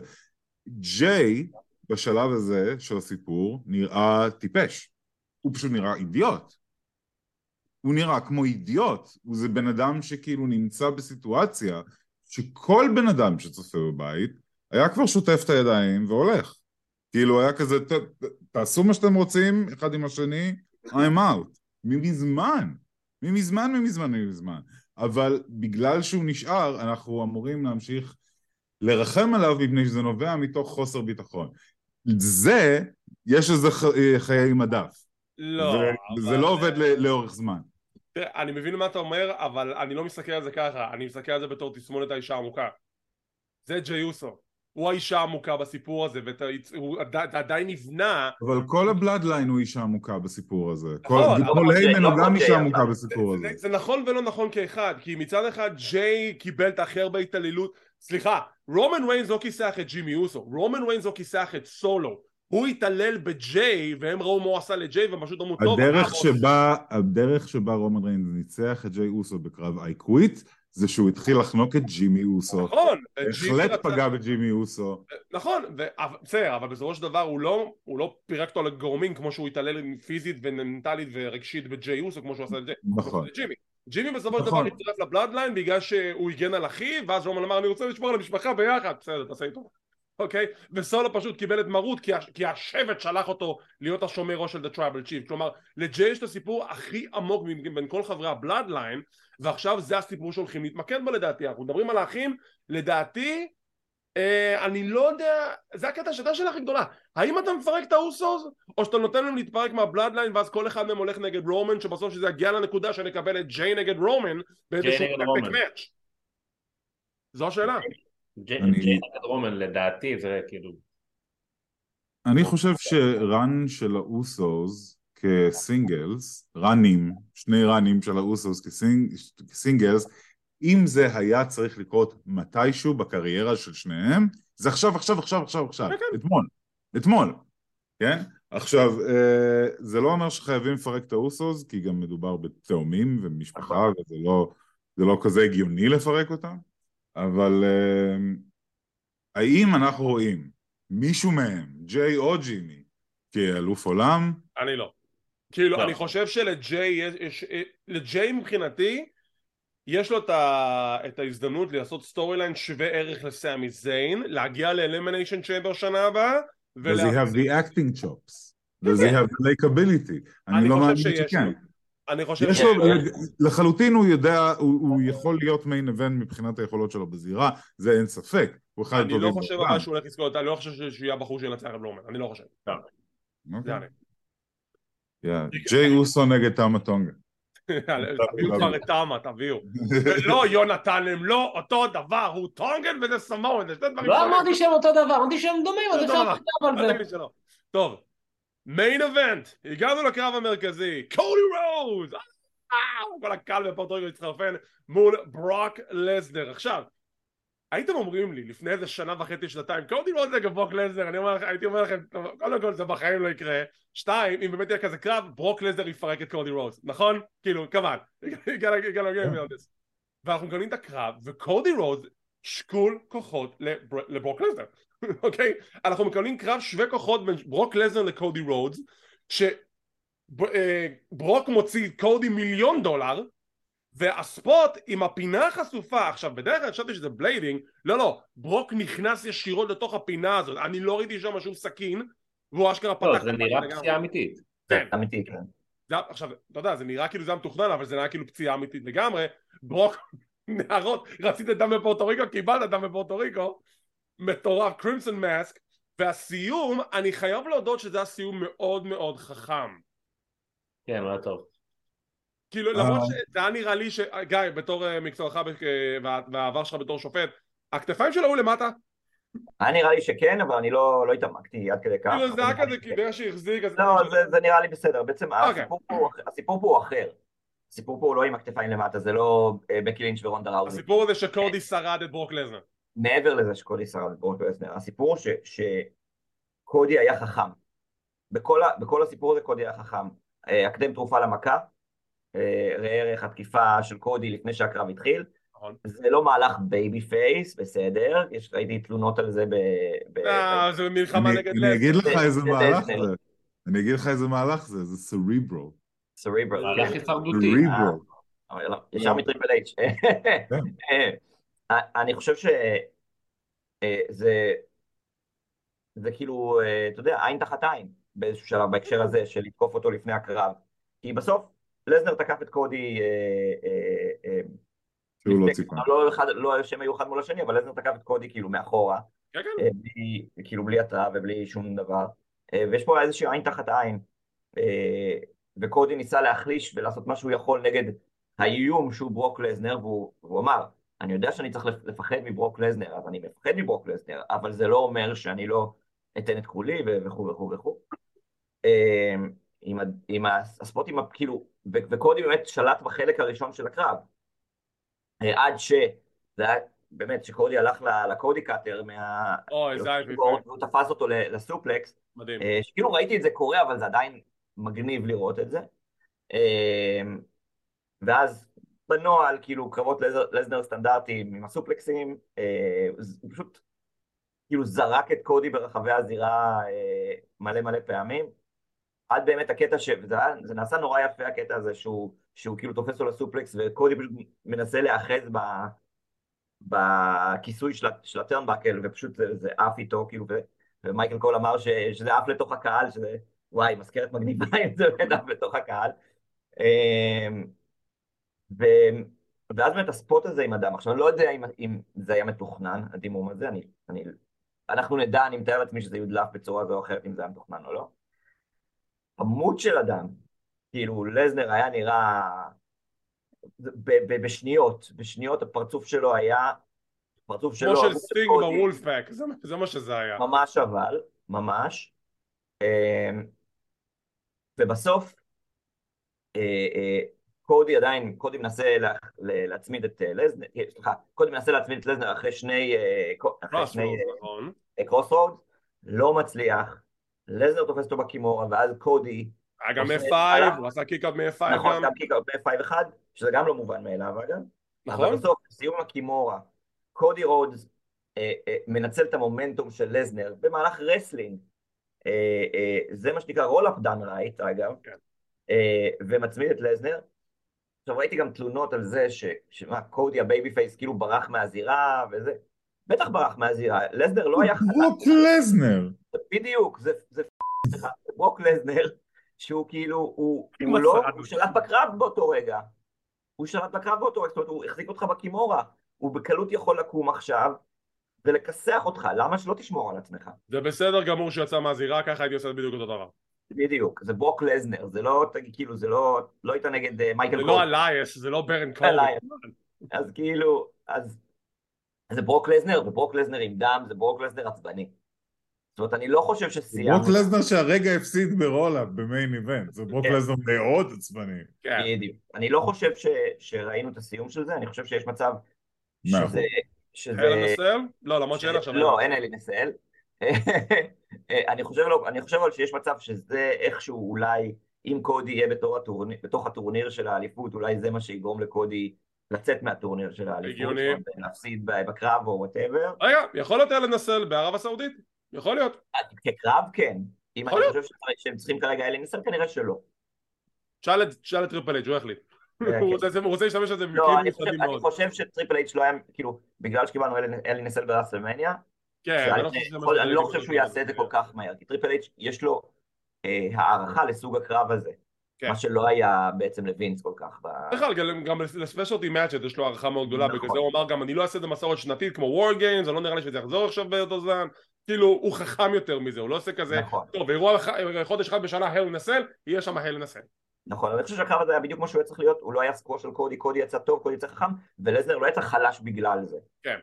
ג'יי בשלב הזה של הסיפור נראה טיפש, הוא פשוט נראה אידיוט. הוא נראה כמו אידיוט, הוא זה בן אדם שכאילו נמצא בסיטואציה שכל בן אדם שצופה בבית היה כבר שוטף את הידיים והולך. כאילו היה כזה, תעשו מה שאתם רוצים אחד עם השני, I'm out. ממזמן, ממזמן, ממזמן, ממזמן. אבל בגלל שהוא נשאר, אנחנו אמורים להמשיך לרחם עליו מפני שזה נובע מתוך חוסר ביטחון. זה, יש לזה חיי מדף. לא. וזה אבל... לא עובד לאורך זמן. תראה, אני מבין מה אתה אומר, אבל אני לא מסתכל על זה ככה, אני מסתכל על זה בתור תסמונת האישה העמוקה. זה ג'יי אוסו. הוא האישה העמוקה בסיפור הזה, והוא עדיין נבנה... אבל כל הבלאדליין הוא אישה עמוקה בסיפור הזה. נכון. כל היימן הוא גם אישה עמוקה בסיפור הזה. זה נכון ולא נכון כאחד, כי מצד אחד ג'יי קיבל את הכי הרבה התעללות, סליחה, רומן ריינס לא כיסח את ג'ימי אוסו, רומן ריינס לא כיסח את סולו. הוא התעלל בג'יי, והם ראו מה הוא עשה לג'יי, והם פשוט אמרו טוב... הדרך שבה, הדרך שבה רומן ריינס ניצח את ג'יי אוסו בקרב I quit, זה שהוא התחיל לחנוק את ג'ימי אוסו. נכון. בהחלט פגע בג'ימי אוסו. נכון, בסדר, אבל בסופו של דבר הוא לא, הוא לא פירק אותו לגורמים כמו שהוא התעלל פיזית ומנטלית ורגשית בג'יי אוסו, כמו שהוא עשה לג'יי. נכון. ג'ימי. בסופו של דבר הצטרף נכון. ל Bloodline בגלל שהוא הגן על אחיו, ואז רומן אמר אני רוצה לשמור על המשפחה ביחד, בסדר, תעשה איתו. אוקיי? וסולו פשוט קיבל את מרות כי, כי השבט שלח אותו להיות השומר ראש של The Tribal Chief. כלומר לג'יי יש את הסיפור הכי עמוק בין כל חברי ה Bloodline ועכשיו זה הסיפור שהולכים להתמקד בו לדעתי. אנחנו מדברים על האחים. לדעתי אה, אני לא יודע זה הקטע שזאת השאלה הכי גדולה. האם אתה מפרק את האוסוס או שאתה נותן להם להתפרק מה Bloodline ואז כל אחד מהם הולך נגד רומן שבסוף שזה יגיע לנקודה שנקבל את ג'יי נגד רומן באיזשהו match זו השאלה רומן לדעתי זה כאילו אני חושב ש run של ה Usos כ singles, ראנים, שני ראנים של ה Usos כסינג, כ singles, אם זה היה צריך לקרות מתישהו בקריירה של שניהם, זה עכשיו, עכשיו, עכשיו, עכשיו, עכשיו, כן, כן. אתמול, אתמול, כן? עכשיו, אה, זה לא אומר שחייבים לפרק את האוסוס, כי גם מדובר בתאומים ומשפחה, נכון. וזה לא, לא כזה הגיוני לפרק אותם, אבל אה, האם אנחנו רואים מישהו מהם, ג'יי או ג'ימי, כאלוף עולם? אני לא. כאילו, לא. אני חושב שלג'יי. לג'יי מבחינתי יש לו את, ה... את ההזדמנות לעשות storyline שווה ערך לסמי זיין, להגיע ל Elimination Chamber שנה הבאה, Does he have the acting chops? Does he have the likability? אני לא מאמין שכן. אני חושב ש... לו, לחלוטין הוא יודע, הוא, הוא יכול להיות מיין איבנט מבחינת היכולות שלו בזירה, זה אין ספק. הוא אחד אני לא חושב. אבל שהוא הולך לזכות, אני לא חושב שהוא יהיה הבחור שינצח את בלומן, אני לא חושב. אוקיי. ג'יי אוסו נגד תמה טונגה. תביאו (laughs) כבר את תמה, תביאו. ולא יונתן, הם לא אותו דבר, הוא טונגן וזה סמואן, זה שני דברים לא. אמרתי שהם אותו דבר, אמרתי שהם דומים, אז אפשר דבר. לדבר על אל זה. טוב, מיין אבנט, הגענו לקרב המרכזי, קודי רוז! אה, כל הקהל בפורטו ריקו התחרפן מול ברוק לסנר. עכשיו, הייתם אומרים לי לפני איזה שנה וחצי, שנתיים, קודי רוז נגד ברוק לסנר, אני אומר הייתי אומר לכם, קודם כל זה בחיים לא יקרה. שתיים, אם באמת יהיה כזה קרב, ברוק לסנר יפרק את קודי רוז, נכון? כאילו, כמובן. (laughs) ואנחנו מקבלים את הקרב, וקודי רוז שקול כוחות לבר- לברוק לסנר, אוקיי? אנחנו מקבלים קרב שווה כוחות בין ברוק לסנר לקודי רודס, שברוק מוציא קודי מיליון דולר, וה spot עם הפינה החשופה, עכשיו בדרך כלל חשבתי שזה blading, לא לא, ברוק נכנס ישירות לתוך הפינה הזאת, אני לא ראיתי שם שום סכין, והוא אשכרה פתח... לא, זה נראה. פציעה אמיתית. כן. אמיתי, כן. זה, עכשיו, אתה יודע, זה נראה כאילו זה היה מתוכנן, אבל זה נראה כאילו פציעה אמיתית לגמרי. ברוק, (laughs) נערות, רצית דם בפורטו ריקו, קיבלת דם בפורטו ריקו. מטורף, קרימסון מאסק. והסיום, אני חייב להודות שזה היה סיום מאוד מאוד חכם. כן, היה טוב. כאילו, אה. למרות שזה היה נראה לי ש... גיא, בתור אה, מקצועך וה- והעבר שלך בתור שופט, הכתפיים שלו היו למטה. היה נראה לי שכן, אבל אני לא לא התעמקתי עד כדי כך. כאילו, זה היה כזה, ברגע שהחזיק. לא, זה, זה נראה לי בסדר. בעצם אוקיי. הסיפור, פה, הסיפור פה הוא אחר. הסיפור פה הוא לא עם הכתפיים למטה, זה לא אה, בקי לינץ' ורונדה ראוזי. הסיפור הזה שקודי שרד את ברוק לזנר. מעבר לזה שקודי שרד את ברוק לסנר, הסיפור ש, שקודי היה חכם. בכל, ה, בכל הסיפור הזה קודי היה חכם. אה, הקדם תרופה למכה, אה, ראה ערך התקיפה של קודי לפני שהקרב התחיל. נכון. זה לא מהלך babyface, בסדר, יש, ראיתי תלונות על זה ב... ב אה, זה מלחמה נגד אני אגיד. לך זה- איזה זה מהלך לסנר. זה. אני אגיד לך איזה מהלך זה, זה סריברו. סריברל. מהלך הישרדותי. סריברו. אבל לא, ישר מטריפל אייץ'. אה, אני חושב שזה זה כאילו, אה, אתה יודע, עין תחת עין באיזשהו שלב בהקשר הזה של לתקוף אותו לפני הקרב. כי בסוף לזנר תקף את קודי, אה, אה, אה, שהוא לא ציפה. לא אחד- לא שהם היו אחד מול השני, אבל לזנר תקף את קודי כאילו מאחורה, כן, כן. אה, בלי, כאילו בלי התראה ובלי שום דבר. אה, ויש פה איזושהי עין תחת עין. אה, וקודי ניסה להחליש ולעשות מה שהוא יכול נגד האיום שהוא ברוק לזנר, והוא אמר, אני יודע שאני צריך לפ- לפחד מברוק לזנר, אז אני מפחד מברוק לזנר, אבל זה לא אומר שאני לא אתן את כולי וכו' וכו' וכו'. אה, עם, ה- עם ה- הספוט עם ה... כאילו, וקודי באמת שלט בחלק הראשון של הקרב. אה, עד ש... זה היה באמת, שקודי הלך לקודי קאטר מה... אוי, זה היה. והוא תפס אותו לסופלקס, מדהים. אה, שכאילו ראיתי את זה קורה, אבל זה עדיין מגניב לראות את זה. אה, ואז בנוהל, כאילו, קרבות לזנר סטנדרטיים עם הסופלקסים, אה, הוא פשוט כאילו זרק את קודי ברחבי הזירה אה, מלא מלא פעמים. עד באמת הקטע ש... זה נעשה נורא יפה הקטע הזה שהוא, שהוא כאילו תופס אותו לסופלקס וקודי פשוט מנסה להיאחז ב... בכיסוי של, של הטרנבקל ופשוט זה, זה עף איתו כאילו ו... ומייקל קול אמר ש... שזה עף לתוך הקהל שזה וואי מזכרת מגניבה אם (laughs) זה עף לתוך הקהל אמ, ו... ואז באמת הספוט הזה עם אדם עכשיו אני לא יודע אם, אם זה היה מתוכנן הדימום הזה אני, אני... אנחנו נדע אני מתאר לעצמי שזה יודלף בצורה זו או אחרת אם זה היה מתוכנן או לא עמוד של אדם כאילו לזנר היה נראה ב- ב- בשניות, בשניות הפרצוף שלו היה, פרצוף שלו, כמו של סטינג קודי, ב Wolfpac, זה- זה מה שזה היה. ממש אבל, ממש. אמ, ובסוף, אה, אה, קודי עדיין, קודי מנסה להצמיד את אה, לזנר, אה, סליחה, קודי מנסה להצמיד את לזנר אחרי שני, אה, נכון. Cross Rhodes, לא מצליח, לזנר תופס אותו ב kimura, ואז קודי, היה גם עושה- F5, הלך- הוא עשה kick-out מ-F5 נכון, גם. גם קיקאוט ב-5-1, שזה גם לא מובן מאליו אגב, אבל נכון? בסוף, סיום ה kimura, קודי רודס מנצל את המומנטום של לזנר במהלך wrestling, זה מה שנקרא roll-up done right אגב, כן. ומצמיד את לזנר. עכשיו ראיתי גם תלונות על זה ש... שמה, קודי ה babyface כאילו ברח מהזירה וזה. בטח ברח מהזירה, לסנר לא היה חלק. ברוק לזנר. בדיוק, זה, זה, סליחה, זה ברוק לזנר, שהוא כאילו, הוא, הוא לא, הוא שלט בקרב באותו רגע. הוא שלט בקרב באותו רגע, זאת אומרת, הוא החזיק אותך ב kimura. הוא בקלות יכול לקום עכשיו ולכסח אותך, למה שלא תשמור על עצמך? זה בסדר גמור שהוא יצא מהזירה, ככה הייתי עושה בדיוק אותו דבר. בדיוק, זה ברוק לזנר, זה לא, כאילו, זה לא, לא היית נגד אה, מייקל זה קול. לא אלייס, זה לא ברן קובי. אלייס. אז כאילו, אז זה ברוק לזנר, וברוק לזנר עם דם, זה ברוק לזנר עצבני. זאת אומרת, אני לא חושב שסיימנו. ברוק לזנר שהרגע הפסיד ב roll-up ב main event, זה ברוק כן. לזנר מאוד עצבני. כן. בדיוק. אני לא חושב ש, שראינו את הסיום של זה, אני חושב שיש מצב מאה שזה... שזה... Hell in a Cell? לא, למרות שאין עכשיו... לא, אין Hell in a Cell. (laughs) אני חושב לא, אני חושב אבל שיש מצב שזה איכשהו אולי, אם קודי יהיה בתור הטורניר, בתוך הטורניר של האליפות, אולי זה מה שיגרום לקודי לצאת מהטורניר של האליפות. הגיוני. להפסיד בקרב או whatever. רגע, יכול להיות Hell in a Cell בערב הסעודית? יכול להיות. כקרב כן. אם אני חושב שהם צריכים כרגע Hell in a Cell, כנראה שלא. שאל את טריפל אייץ' הוא החליט. כן. (laughs) הוא רוצה- הוא רוצה להשתמש בזה לא, במקרים אני מיוחדים אני מאוד. חושב שטריפל אייץ' לא היה, כאילו, בגלל שקיבלנו Hell- Hell in a Cell ב WrestleMania, כן, אני לא חושב לא שהוא יעשה את זה כל כך מהר, כי טריפל אייץ' יש לו אה, הערכה לסוג הקרב הזה, כן. מה שלא היה בעצם לווינס כל כך. בכלל, גם- לספיישלטי מאצ'ט יש לו הערכה מאוד גדולה, נכון. בגלל זה הוא אמר גם אני לא אעשה את זה מסורת שנתית כמו וור גיימס, אני לא נראה לי שזה יחזור עכשיו באותו זמן, כאילו הוא חכם יותר מזה, הוא לא עושה כזה, נכון, טוב, אירוע חודש אחד בשנה הל נסל, יהיה שם הל נסל. נכון, אני חושב שהקרב הזה היה בדיוק מה שהוא היה צריך להיות, הוא לא היה סקור של קודי, קודי יצא טוב, קודי יצא חכם, ולזנר לא יצא חלש בגלל זה. כן.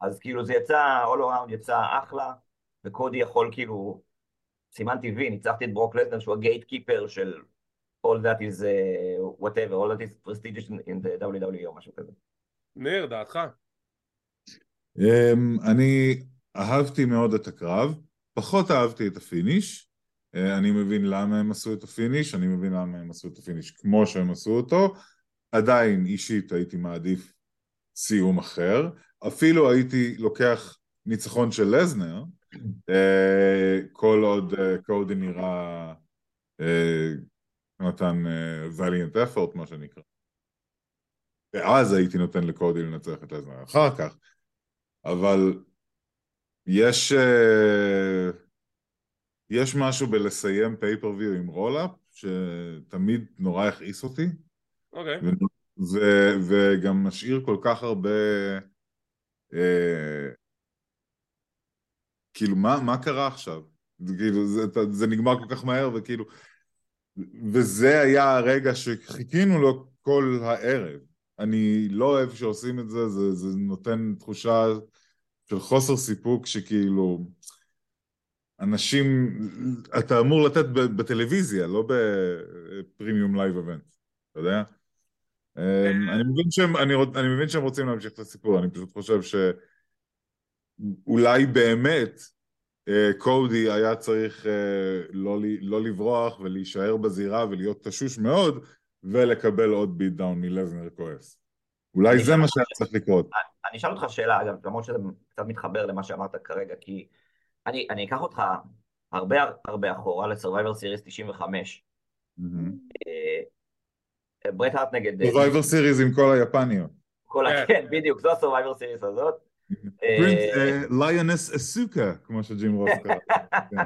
אז כאילו זה יצא, all around יצא אחלה, וקודי יכול כאילו, סימן טבעי, ניצחתי את ברוק לזנר שהוא ה gatekeeper של all that is uh, whatever, all that is prestigious in the WWE או משהו כזה. ניר, דעתך? אמ, אני אהבתי מאוד את הקרב, פחות אהבתי את ה finish. אה, אני מבין למה הם עשו את ה finish, אני מבין למה הם עשו את ה finish כמו שהם עשו אותו. עדיין אישית הייתי מעדיף סיום אחר. אפילו הייתי לוקח ניצחון של לזנר, אה, כל עוד אה, קודי נראה אה, נתן valiant effort מה שנקרא. ואז הייתי נותן לקודי לנצח את לזנר. אחר כך אבל יש, יש משהו בלסיים pay-per-view עם roll-up שתמיד נורא הכעיס אותי אוקיי. ו, וגם משאיר כל כך הרבה אה, כאילו מה, מה קרה עכשיו? כאילו, זה, זה נגמר כל כך מהר וכאילו וזה היה הרגע שחיכינו לו כל הערב אני לא אוהב שעושים את זה, זה, זה נותן תחושה של חוסר סיפוק שכאילו אנשים, אתה אמור לתת בטלוויזיה, לא ב premium live event, אתה יודע? אמ, אני מבין, שהם, אני, אני מבין שהם רוצים להמשיך את הסיפור, אני פשוט חושב שאולי באמת אה, קודי היה צריך אה, לא, לא לברוח ולהישאר בזירה ולהיות תשוש מאוד ולקבל עוד ביט דאון מלזנר כועס. אולי זה מה שהיה צריך לקרות. אני אשאל אותך שאלה, אגב, למרות שזה קצת מתחבר למה שאמרת כרגע, כי אני, אני אקח אותך הרבה הרבה אחורה ל-Survivor Series 95. אה, ברט הארט נגד... אה, Survivor Series עם כל היפניות. כל ה... כן, בדיוק, זו ה-Survivor Series הזאת. אה, Lioness Asuka, כמו שג'ים רוס קרא. (laughs)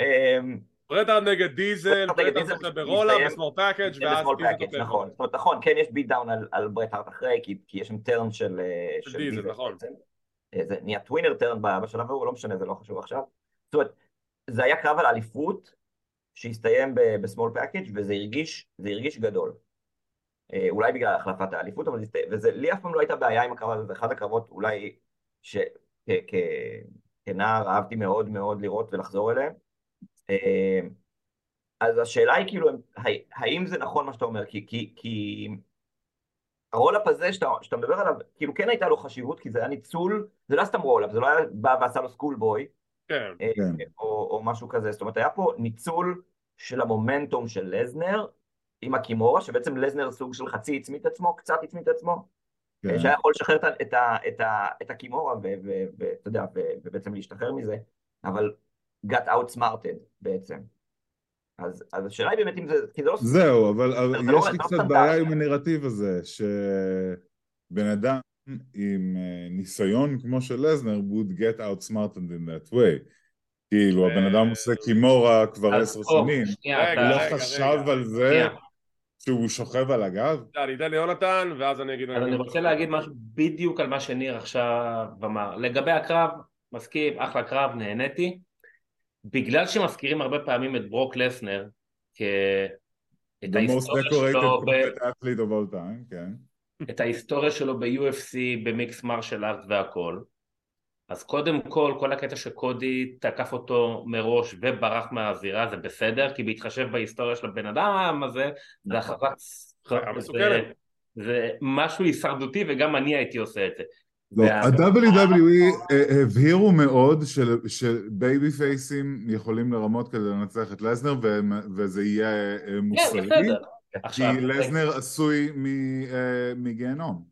אמ, ברט הארט נגד דיזל, ברט הארט נגד זוכה ב roll-up, ב small package ואז דיזל נכון. זאת אומרת, נכון, כן, יש beat down על, ברט הארט אחרי, כי, יש שם turn של, אה, של דיזל. נכון. אה, זה נהיה tweener turn בשלב ההוא, לא משנה, זה לא חשוב עכשיו. זאת אומרת, זה היה קרב על אליפות שהסתיים ב small package וזה הרגיש, זה הרגיש גדול. אה, אולי בגלל החלפת האליפות, אבל וזה, לי אף פעם לא הייתה בעיה עם הקרב הזה, זה אחד הקרבות אולי שכנער אהבתי מאוד מאוד לראות ולחזור אליהם. אה, אז השאלה היא כאילו, האם זה נכון מה שאתה אומר? כי, כי, כי ה roll-up הזה שאתה, שאתה מדבר עליו, כאילו כן הייתה לו חשיבות, כי זה היה ניצול, זה לא היה סתם roll-up, זה לא היה בא ועשה לו schoolboy, כן, אה, כן. או, או משהו כזה, זאת אומרת היה פה ניצול של המומנטום של לזנר עם הקימורה, שבעצם לזנר סוג של חצי הצמיד את עצמו, קצת הצמיד את עצמו, כן. שהיה יכול לשחרר את, את, את, את הקימורה ו- ו- ואתה יודע, ו- ובעצם להשתחרר מזה, אבל got outsmarted בעצם. אז, אז השאלה היא באמת אם זה, כי זה לא... זהו, אבל, אבל זה לא- יש זה לי לא קצת. בעיה עם הנרטיב הזה, שבן אדם עם אה, ניסיון כמו של לזנר would get outsmarted in that way. כאילו, הבן אדם עושה קימורה כבר עשר שנים, הוא לא חשב. על זה. שהוא שוכב על הגב? אני אתן ליונתן, ואז אני אגיד... אז אני רוצה להגיד משהו בדיוק על מה שניר עכשיו אמר. לגבי הקרב, מסכים, אחלה קרב, נהניתי. בגלל שמזכירים הרבה פעמים את ברוק לסנר כ... את The most ההיסטוריה שלו, decorated ב... combat athlete of all time, כן. את ההיסטוריה שלו ב-UFC, במיקס מרשל ארט והכל. אז קודם כל, כל הקטע שקודי תקף אותו מראש וברח מהזירה זה בסדר, כי בהתחשב בהיסטוריה של הבן אדם הזה, זה נכון. חיה זה- משהו הישרדותי וגם אני הייתי עושה את זה. לא, ה-WWE הבהירו מאוד של- שבייבי פייסים יכולים לרמות כדי לנצח את לזנר וזה יהיה אה, כן, מוסרי. כי לזנר עשוי מ- אה, מגיהנום.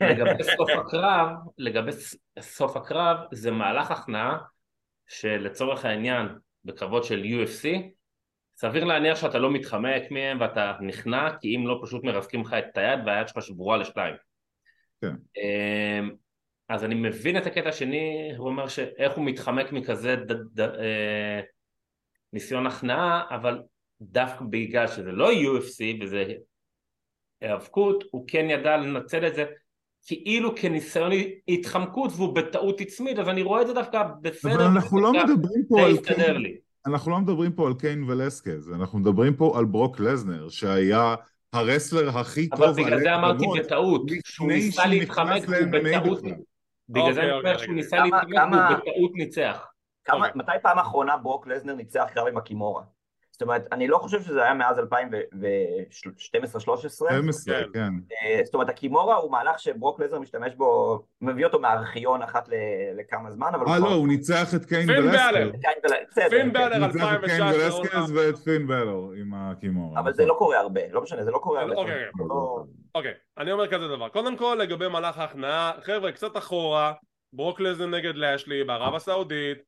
לגבי סוף הקרב, לגבי סוף הקרב, זה מהלך הכנעה שלצורך העניין בקרבות של UFC, סביר להניח שאתה לא מתחמק מהם ואתה נכנע, כי אם לא פשוט מרסקים לך את היד והיד שלך שבורה לשתיים. כן. אמ, אז אני מבין את הקטע השני, הוא אומר שאיך הוא מתחמק מכזה ד, ד, אה, ניסיון הכנעה, אבל דווקא בגלל שזה לא UFC וזה היאבקות, הוא כן ידע לנצל את זה כאילו כניסיון התחמקות והוא בטעות הצמיד, אז אני רואה את זה דווקא בסדר. אבל אנחנו לא מדברים פה על קיין, לי. אנחנו לא מדברים פה על קיין ולסקז, אנחנו מדברים פה על ברוק לזנר, שהיה הרסלר הכי אבל טוב בגלל עלי זה אמרתי בטעות, שהוא ניסה להתחמק ל-MMA בטעות. בגלל זה אוקיי, אני אומר אוקיי, שהוא רגע. ניסה להתחמק והוא בטעות ניצח. כמה, אוקיי. מתי פעם האחרונה ברוק לזנר ניצח קרב עם הקימורה? זאת אומרת, אני לא חושב שזה היה מאז 2012-13. 12, כן. כן. זאת אומרת, הקימורה הוא מהלך שברוק לזנר משתמש בו, מביא אותו מהארכיון אחת לכמה זמן, אבל אה לא, הוא ניצח את קיין פין ולסקר. בלר. כן, פין כן. בלר הוא ניצח את קיין 2019. ולסקז ואת פין באלור עם הקימורה. אבל זה לא קורה הרבה, לא משנה, זה לא קורה לא- הרבה. אוקיי, זה לא- אוקיי, אני אומר כזה דבר. קודם כל, לגבי מהלך ההכנעה, חבר'ה, קצת אחורה, ברוק לזנר נגד לאשלי בערב הסעודית,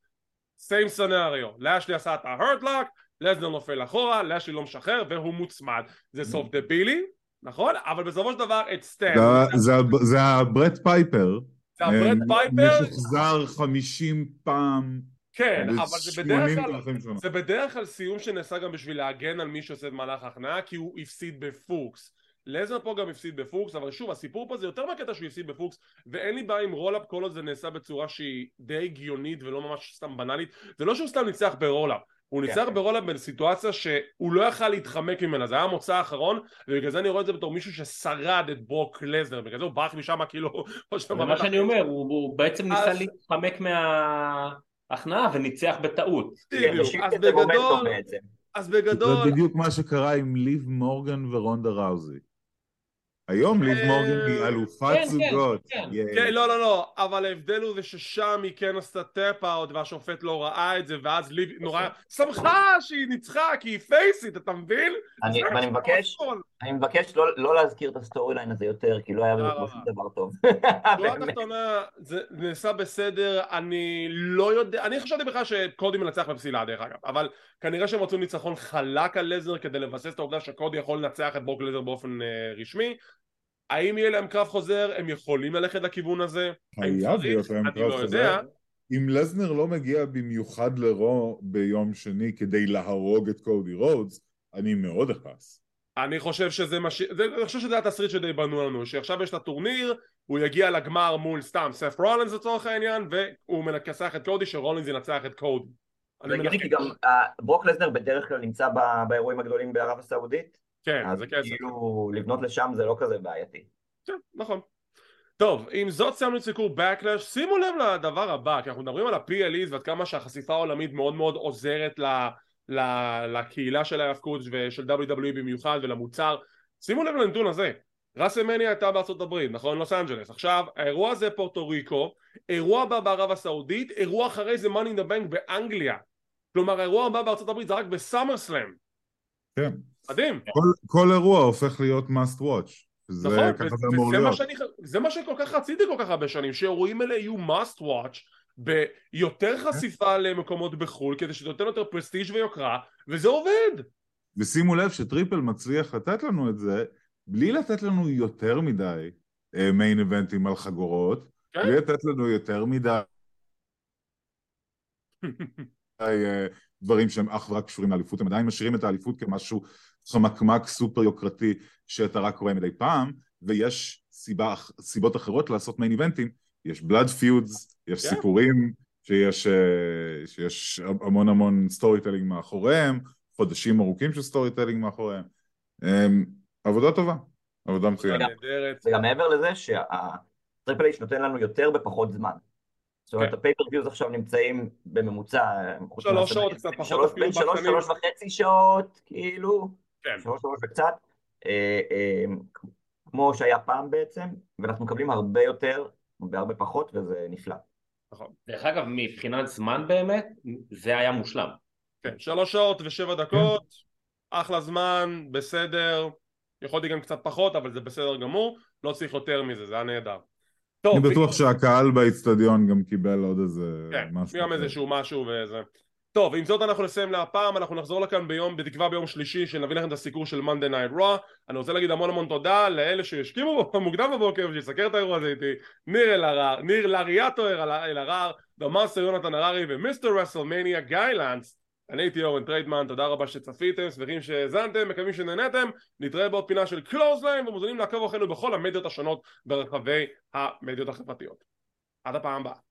same scenario. לאשלי עשה את ה Hurt Lock, לזנר נופל אחורה, לאשלי לא משחרר והוא מוצמד. זה סוף דבילי, נכון? אבל בסופו של דבר, אוסטין. זה- הברט פייפר. זה הברט אה, פייפר, משוחזר 50 פעם. כן, אבל זה בדרך ב-80 כלל... זה בדרך כלל סיום שנעשה גם בשביל להגן על מי שעושה את מהלך ההכנעה כי הוא הפסיד בפוקס לזנר פה גם הפסיד בפוקס אבל שוב הסיפור פה זה יותר מהקטע שהוא הפסיד בפוקס ואין לי בעיה עם roll-up כל עוד זה נעשה בצורה שהיא די הגיונית ולא ממש סתם בנאלית זה לא שהוא סתם ניצח ב roll-up הוא ניצח כן. ב roll-up בסיטואציה שהוא לא יכל להתחמק ממנה זה היה המוצא האחרון ובגלל זה אני רואה את זה בתור מישהו ששרד את ברוק לזנר בגלל זה הוא ברח משם כאילו (laughs) זה מה שאני אומר, הוא הוא בעצם ניסה אז- להתחמק מההכנעה וניצח בטעות. כן, בדיוק. אז בגדול. אז בגדול זה בדיוק מה שקרה עם ליב מורגן ורונדה ראוזי. היום ליב אה, מורגן היא אלופת כן, כן, זוגות. כן. כן, לא, לא, לא, אבל ההבדל הוא זה ששם היא כן עשתה tap-out והשופט לא ראה את זה ואז ליב נורא שמחה שהיא ניצחה כי היא פייסית, אתה מבין? אני- מבקש. אני מבקש לא לא להזכיר את ה storyline הזה יותר, כי לא היה תודה בזה דבר טוב. באמת. התחתונה, זה נעשה בסדר, אני לא יודע, אני חשבתי בכלל שקודי מנצח בפסילה דרך אגב, אבל כנראה שהם רצו ניצחון חלק על לזנר כדי לבסס את העובדה שקודי יכול לנצח את ברוק לזנר באופן אה, רשמי. האם יהיה להם קרב חוזר? הם יכולים ללכת לכיוון הזה? חייב? להיות להם קרב לא חוזר. יודע. אם לזנר לא מגיע במיוחד ל Raw ביום שני כדי להרוג את קודי רודס, אני מאוד אכעס. אני חושב שזה מה ש... זה- אני חושב שזה התסריט שדי בנו לנו, שעכשיו יש את הטורניר, הוא יגיע לגמר מול סתם סף רולנס לצורך העניין, והוא מנצח את קודי, שרולנס ינצח את קודי. אני. כי גם אה, ברוק לזנר בדרך כלל נמצא באירועים הגדולים בערב הסעודית, כן, אז זה כסף. כאילו לבנות לשם זה לא כזה בעייתי. כן, נכון. טוב, עם זאת סיימנו את סיקור Backlash, שימו לב לדבר הבא, כי אנחנו מדברים על ה-PLEs ועד כמה שהחשיפה העולמית מאוד מאוד עוזרת ל, ל, לקהילה של ההאבקות ושל WWE במיוחד ולמוצר. שימו לב לנתון הזה, ראסלמניה הייתה בארצות הברית, נכון? לוס אנג'לס. עכשיו, האירוע הזה פורטו ריקו, אירוע הבא בערב הסעודית, אירוע אחרי זה Money in the Bank באנגליה. כלומר, האירוע הבא בארצות הברית זה רק בסאמר סלאם. כן. מדהים. כל, כל אירוע הופך להיות must watch. זה נכון, ככה זה אמור מה. שאני, זה מה שכל כך רציתי כל כך הרבה שנים, שאירועים האלה יהיו must watch, ביותר חשיפה למקומות בחו"ל כדי שתותן יותר פרסטיג' ויוקרה וזה עובד ושימו לב שטריפל מצליח לתת לנו את זה בלי לתת לנו יותר מדי מיין איבנטים על חגורות, כן. בלי לתת לנו יותר מדי (laughs) אה, דברים שהם אך ורק קשורים לאליפות, הם עדיין משאירים את האליפות כמשהו חמקמק סופר יוקרתי שאתה רק רואה מדי פעם, ויש סיבה, סיבות אחרות לעשות main event ים, יש blood feuds, יש כן. סיפורים, שיש, אה, שיש המון המון storytelling מאחוריהם, חודשים ארוכים של storytelling מאחוריהם. אמ, עבודה טובה, עבודה מצוינת. נהדרת זה גם מעבר לזה שהטריפל אייץ' נותן לנו יותר בפחות זמן. זאת אומרת, כן. ה pay-per-views עכשיו נמצאים בממוצע... חוץ שלוש שעות, קצת פחות שלוש- אפילו בין שלוש. שלוש וחצי שעות, כאילו, כן. שלוש, שלוש וקצת, אה, אה, כמו שהיה פעם בעצם, ואנחנו מקבלים הרבה יותר, בהרבה פחות, וזה נפלא. נכון דרך אגב, מבחינת זמן באמת, זה היה מושלם. כן, שלוש שעות ושבע דקות, אחלה זמן, בסדר, יכולתי גם קצת פחות, אבל זה בסדר גמור, לא צריך יותר מזה, זה היה נהדר. טוב, אני בטוח שהקהל באיצטדיון גם קיבל עוד איזה כן, משהו. גם אחר. איזשהו משהו וזה. טוב, עם זאת אנחנו נסיים להפעם, אנחנו נחזור לכאן ביום, בתקווה ביום שלישי, שנביא לכם את הסיקור של Monday Night Raw. אני רוצה להגיד המון המון תודה לאלה שהשכימו בו (laughs) מוקדם בבוקר ושסיקרו את האירוע הזה איתי, ניר אלהרר, ניר לאריאטו אלהרר, the master יונתן הררי ו Mr. WrestleMania גיא לנץ. אני הייתי אורן טריידמן, תודה רבה שצפיתם, שמחים שהאזנתם, מקווים שנהנתם, נתראה בעוד פינה של קלוזליין ומוזמנים לעקוב אחרינו בכל המדיות השונות ברחבי המדיות החברתיות. עד הפעם הבאה.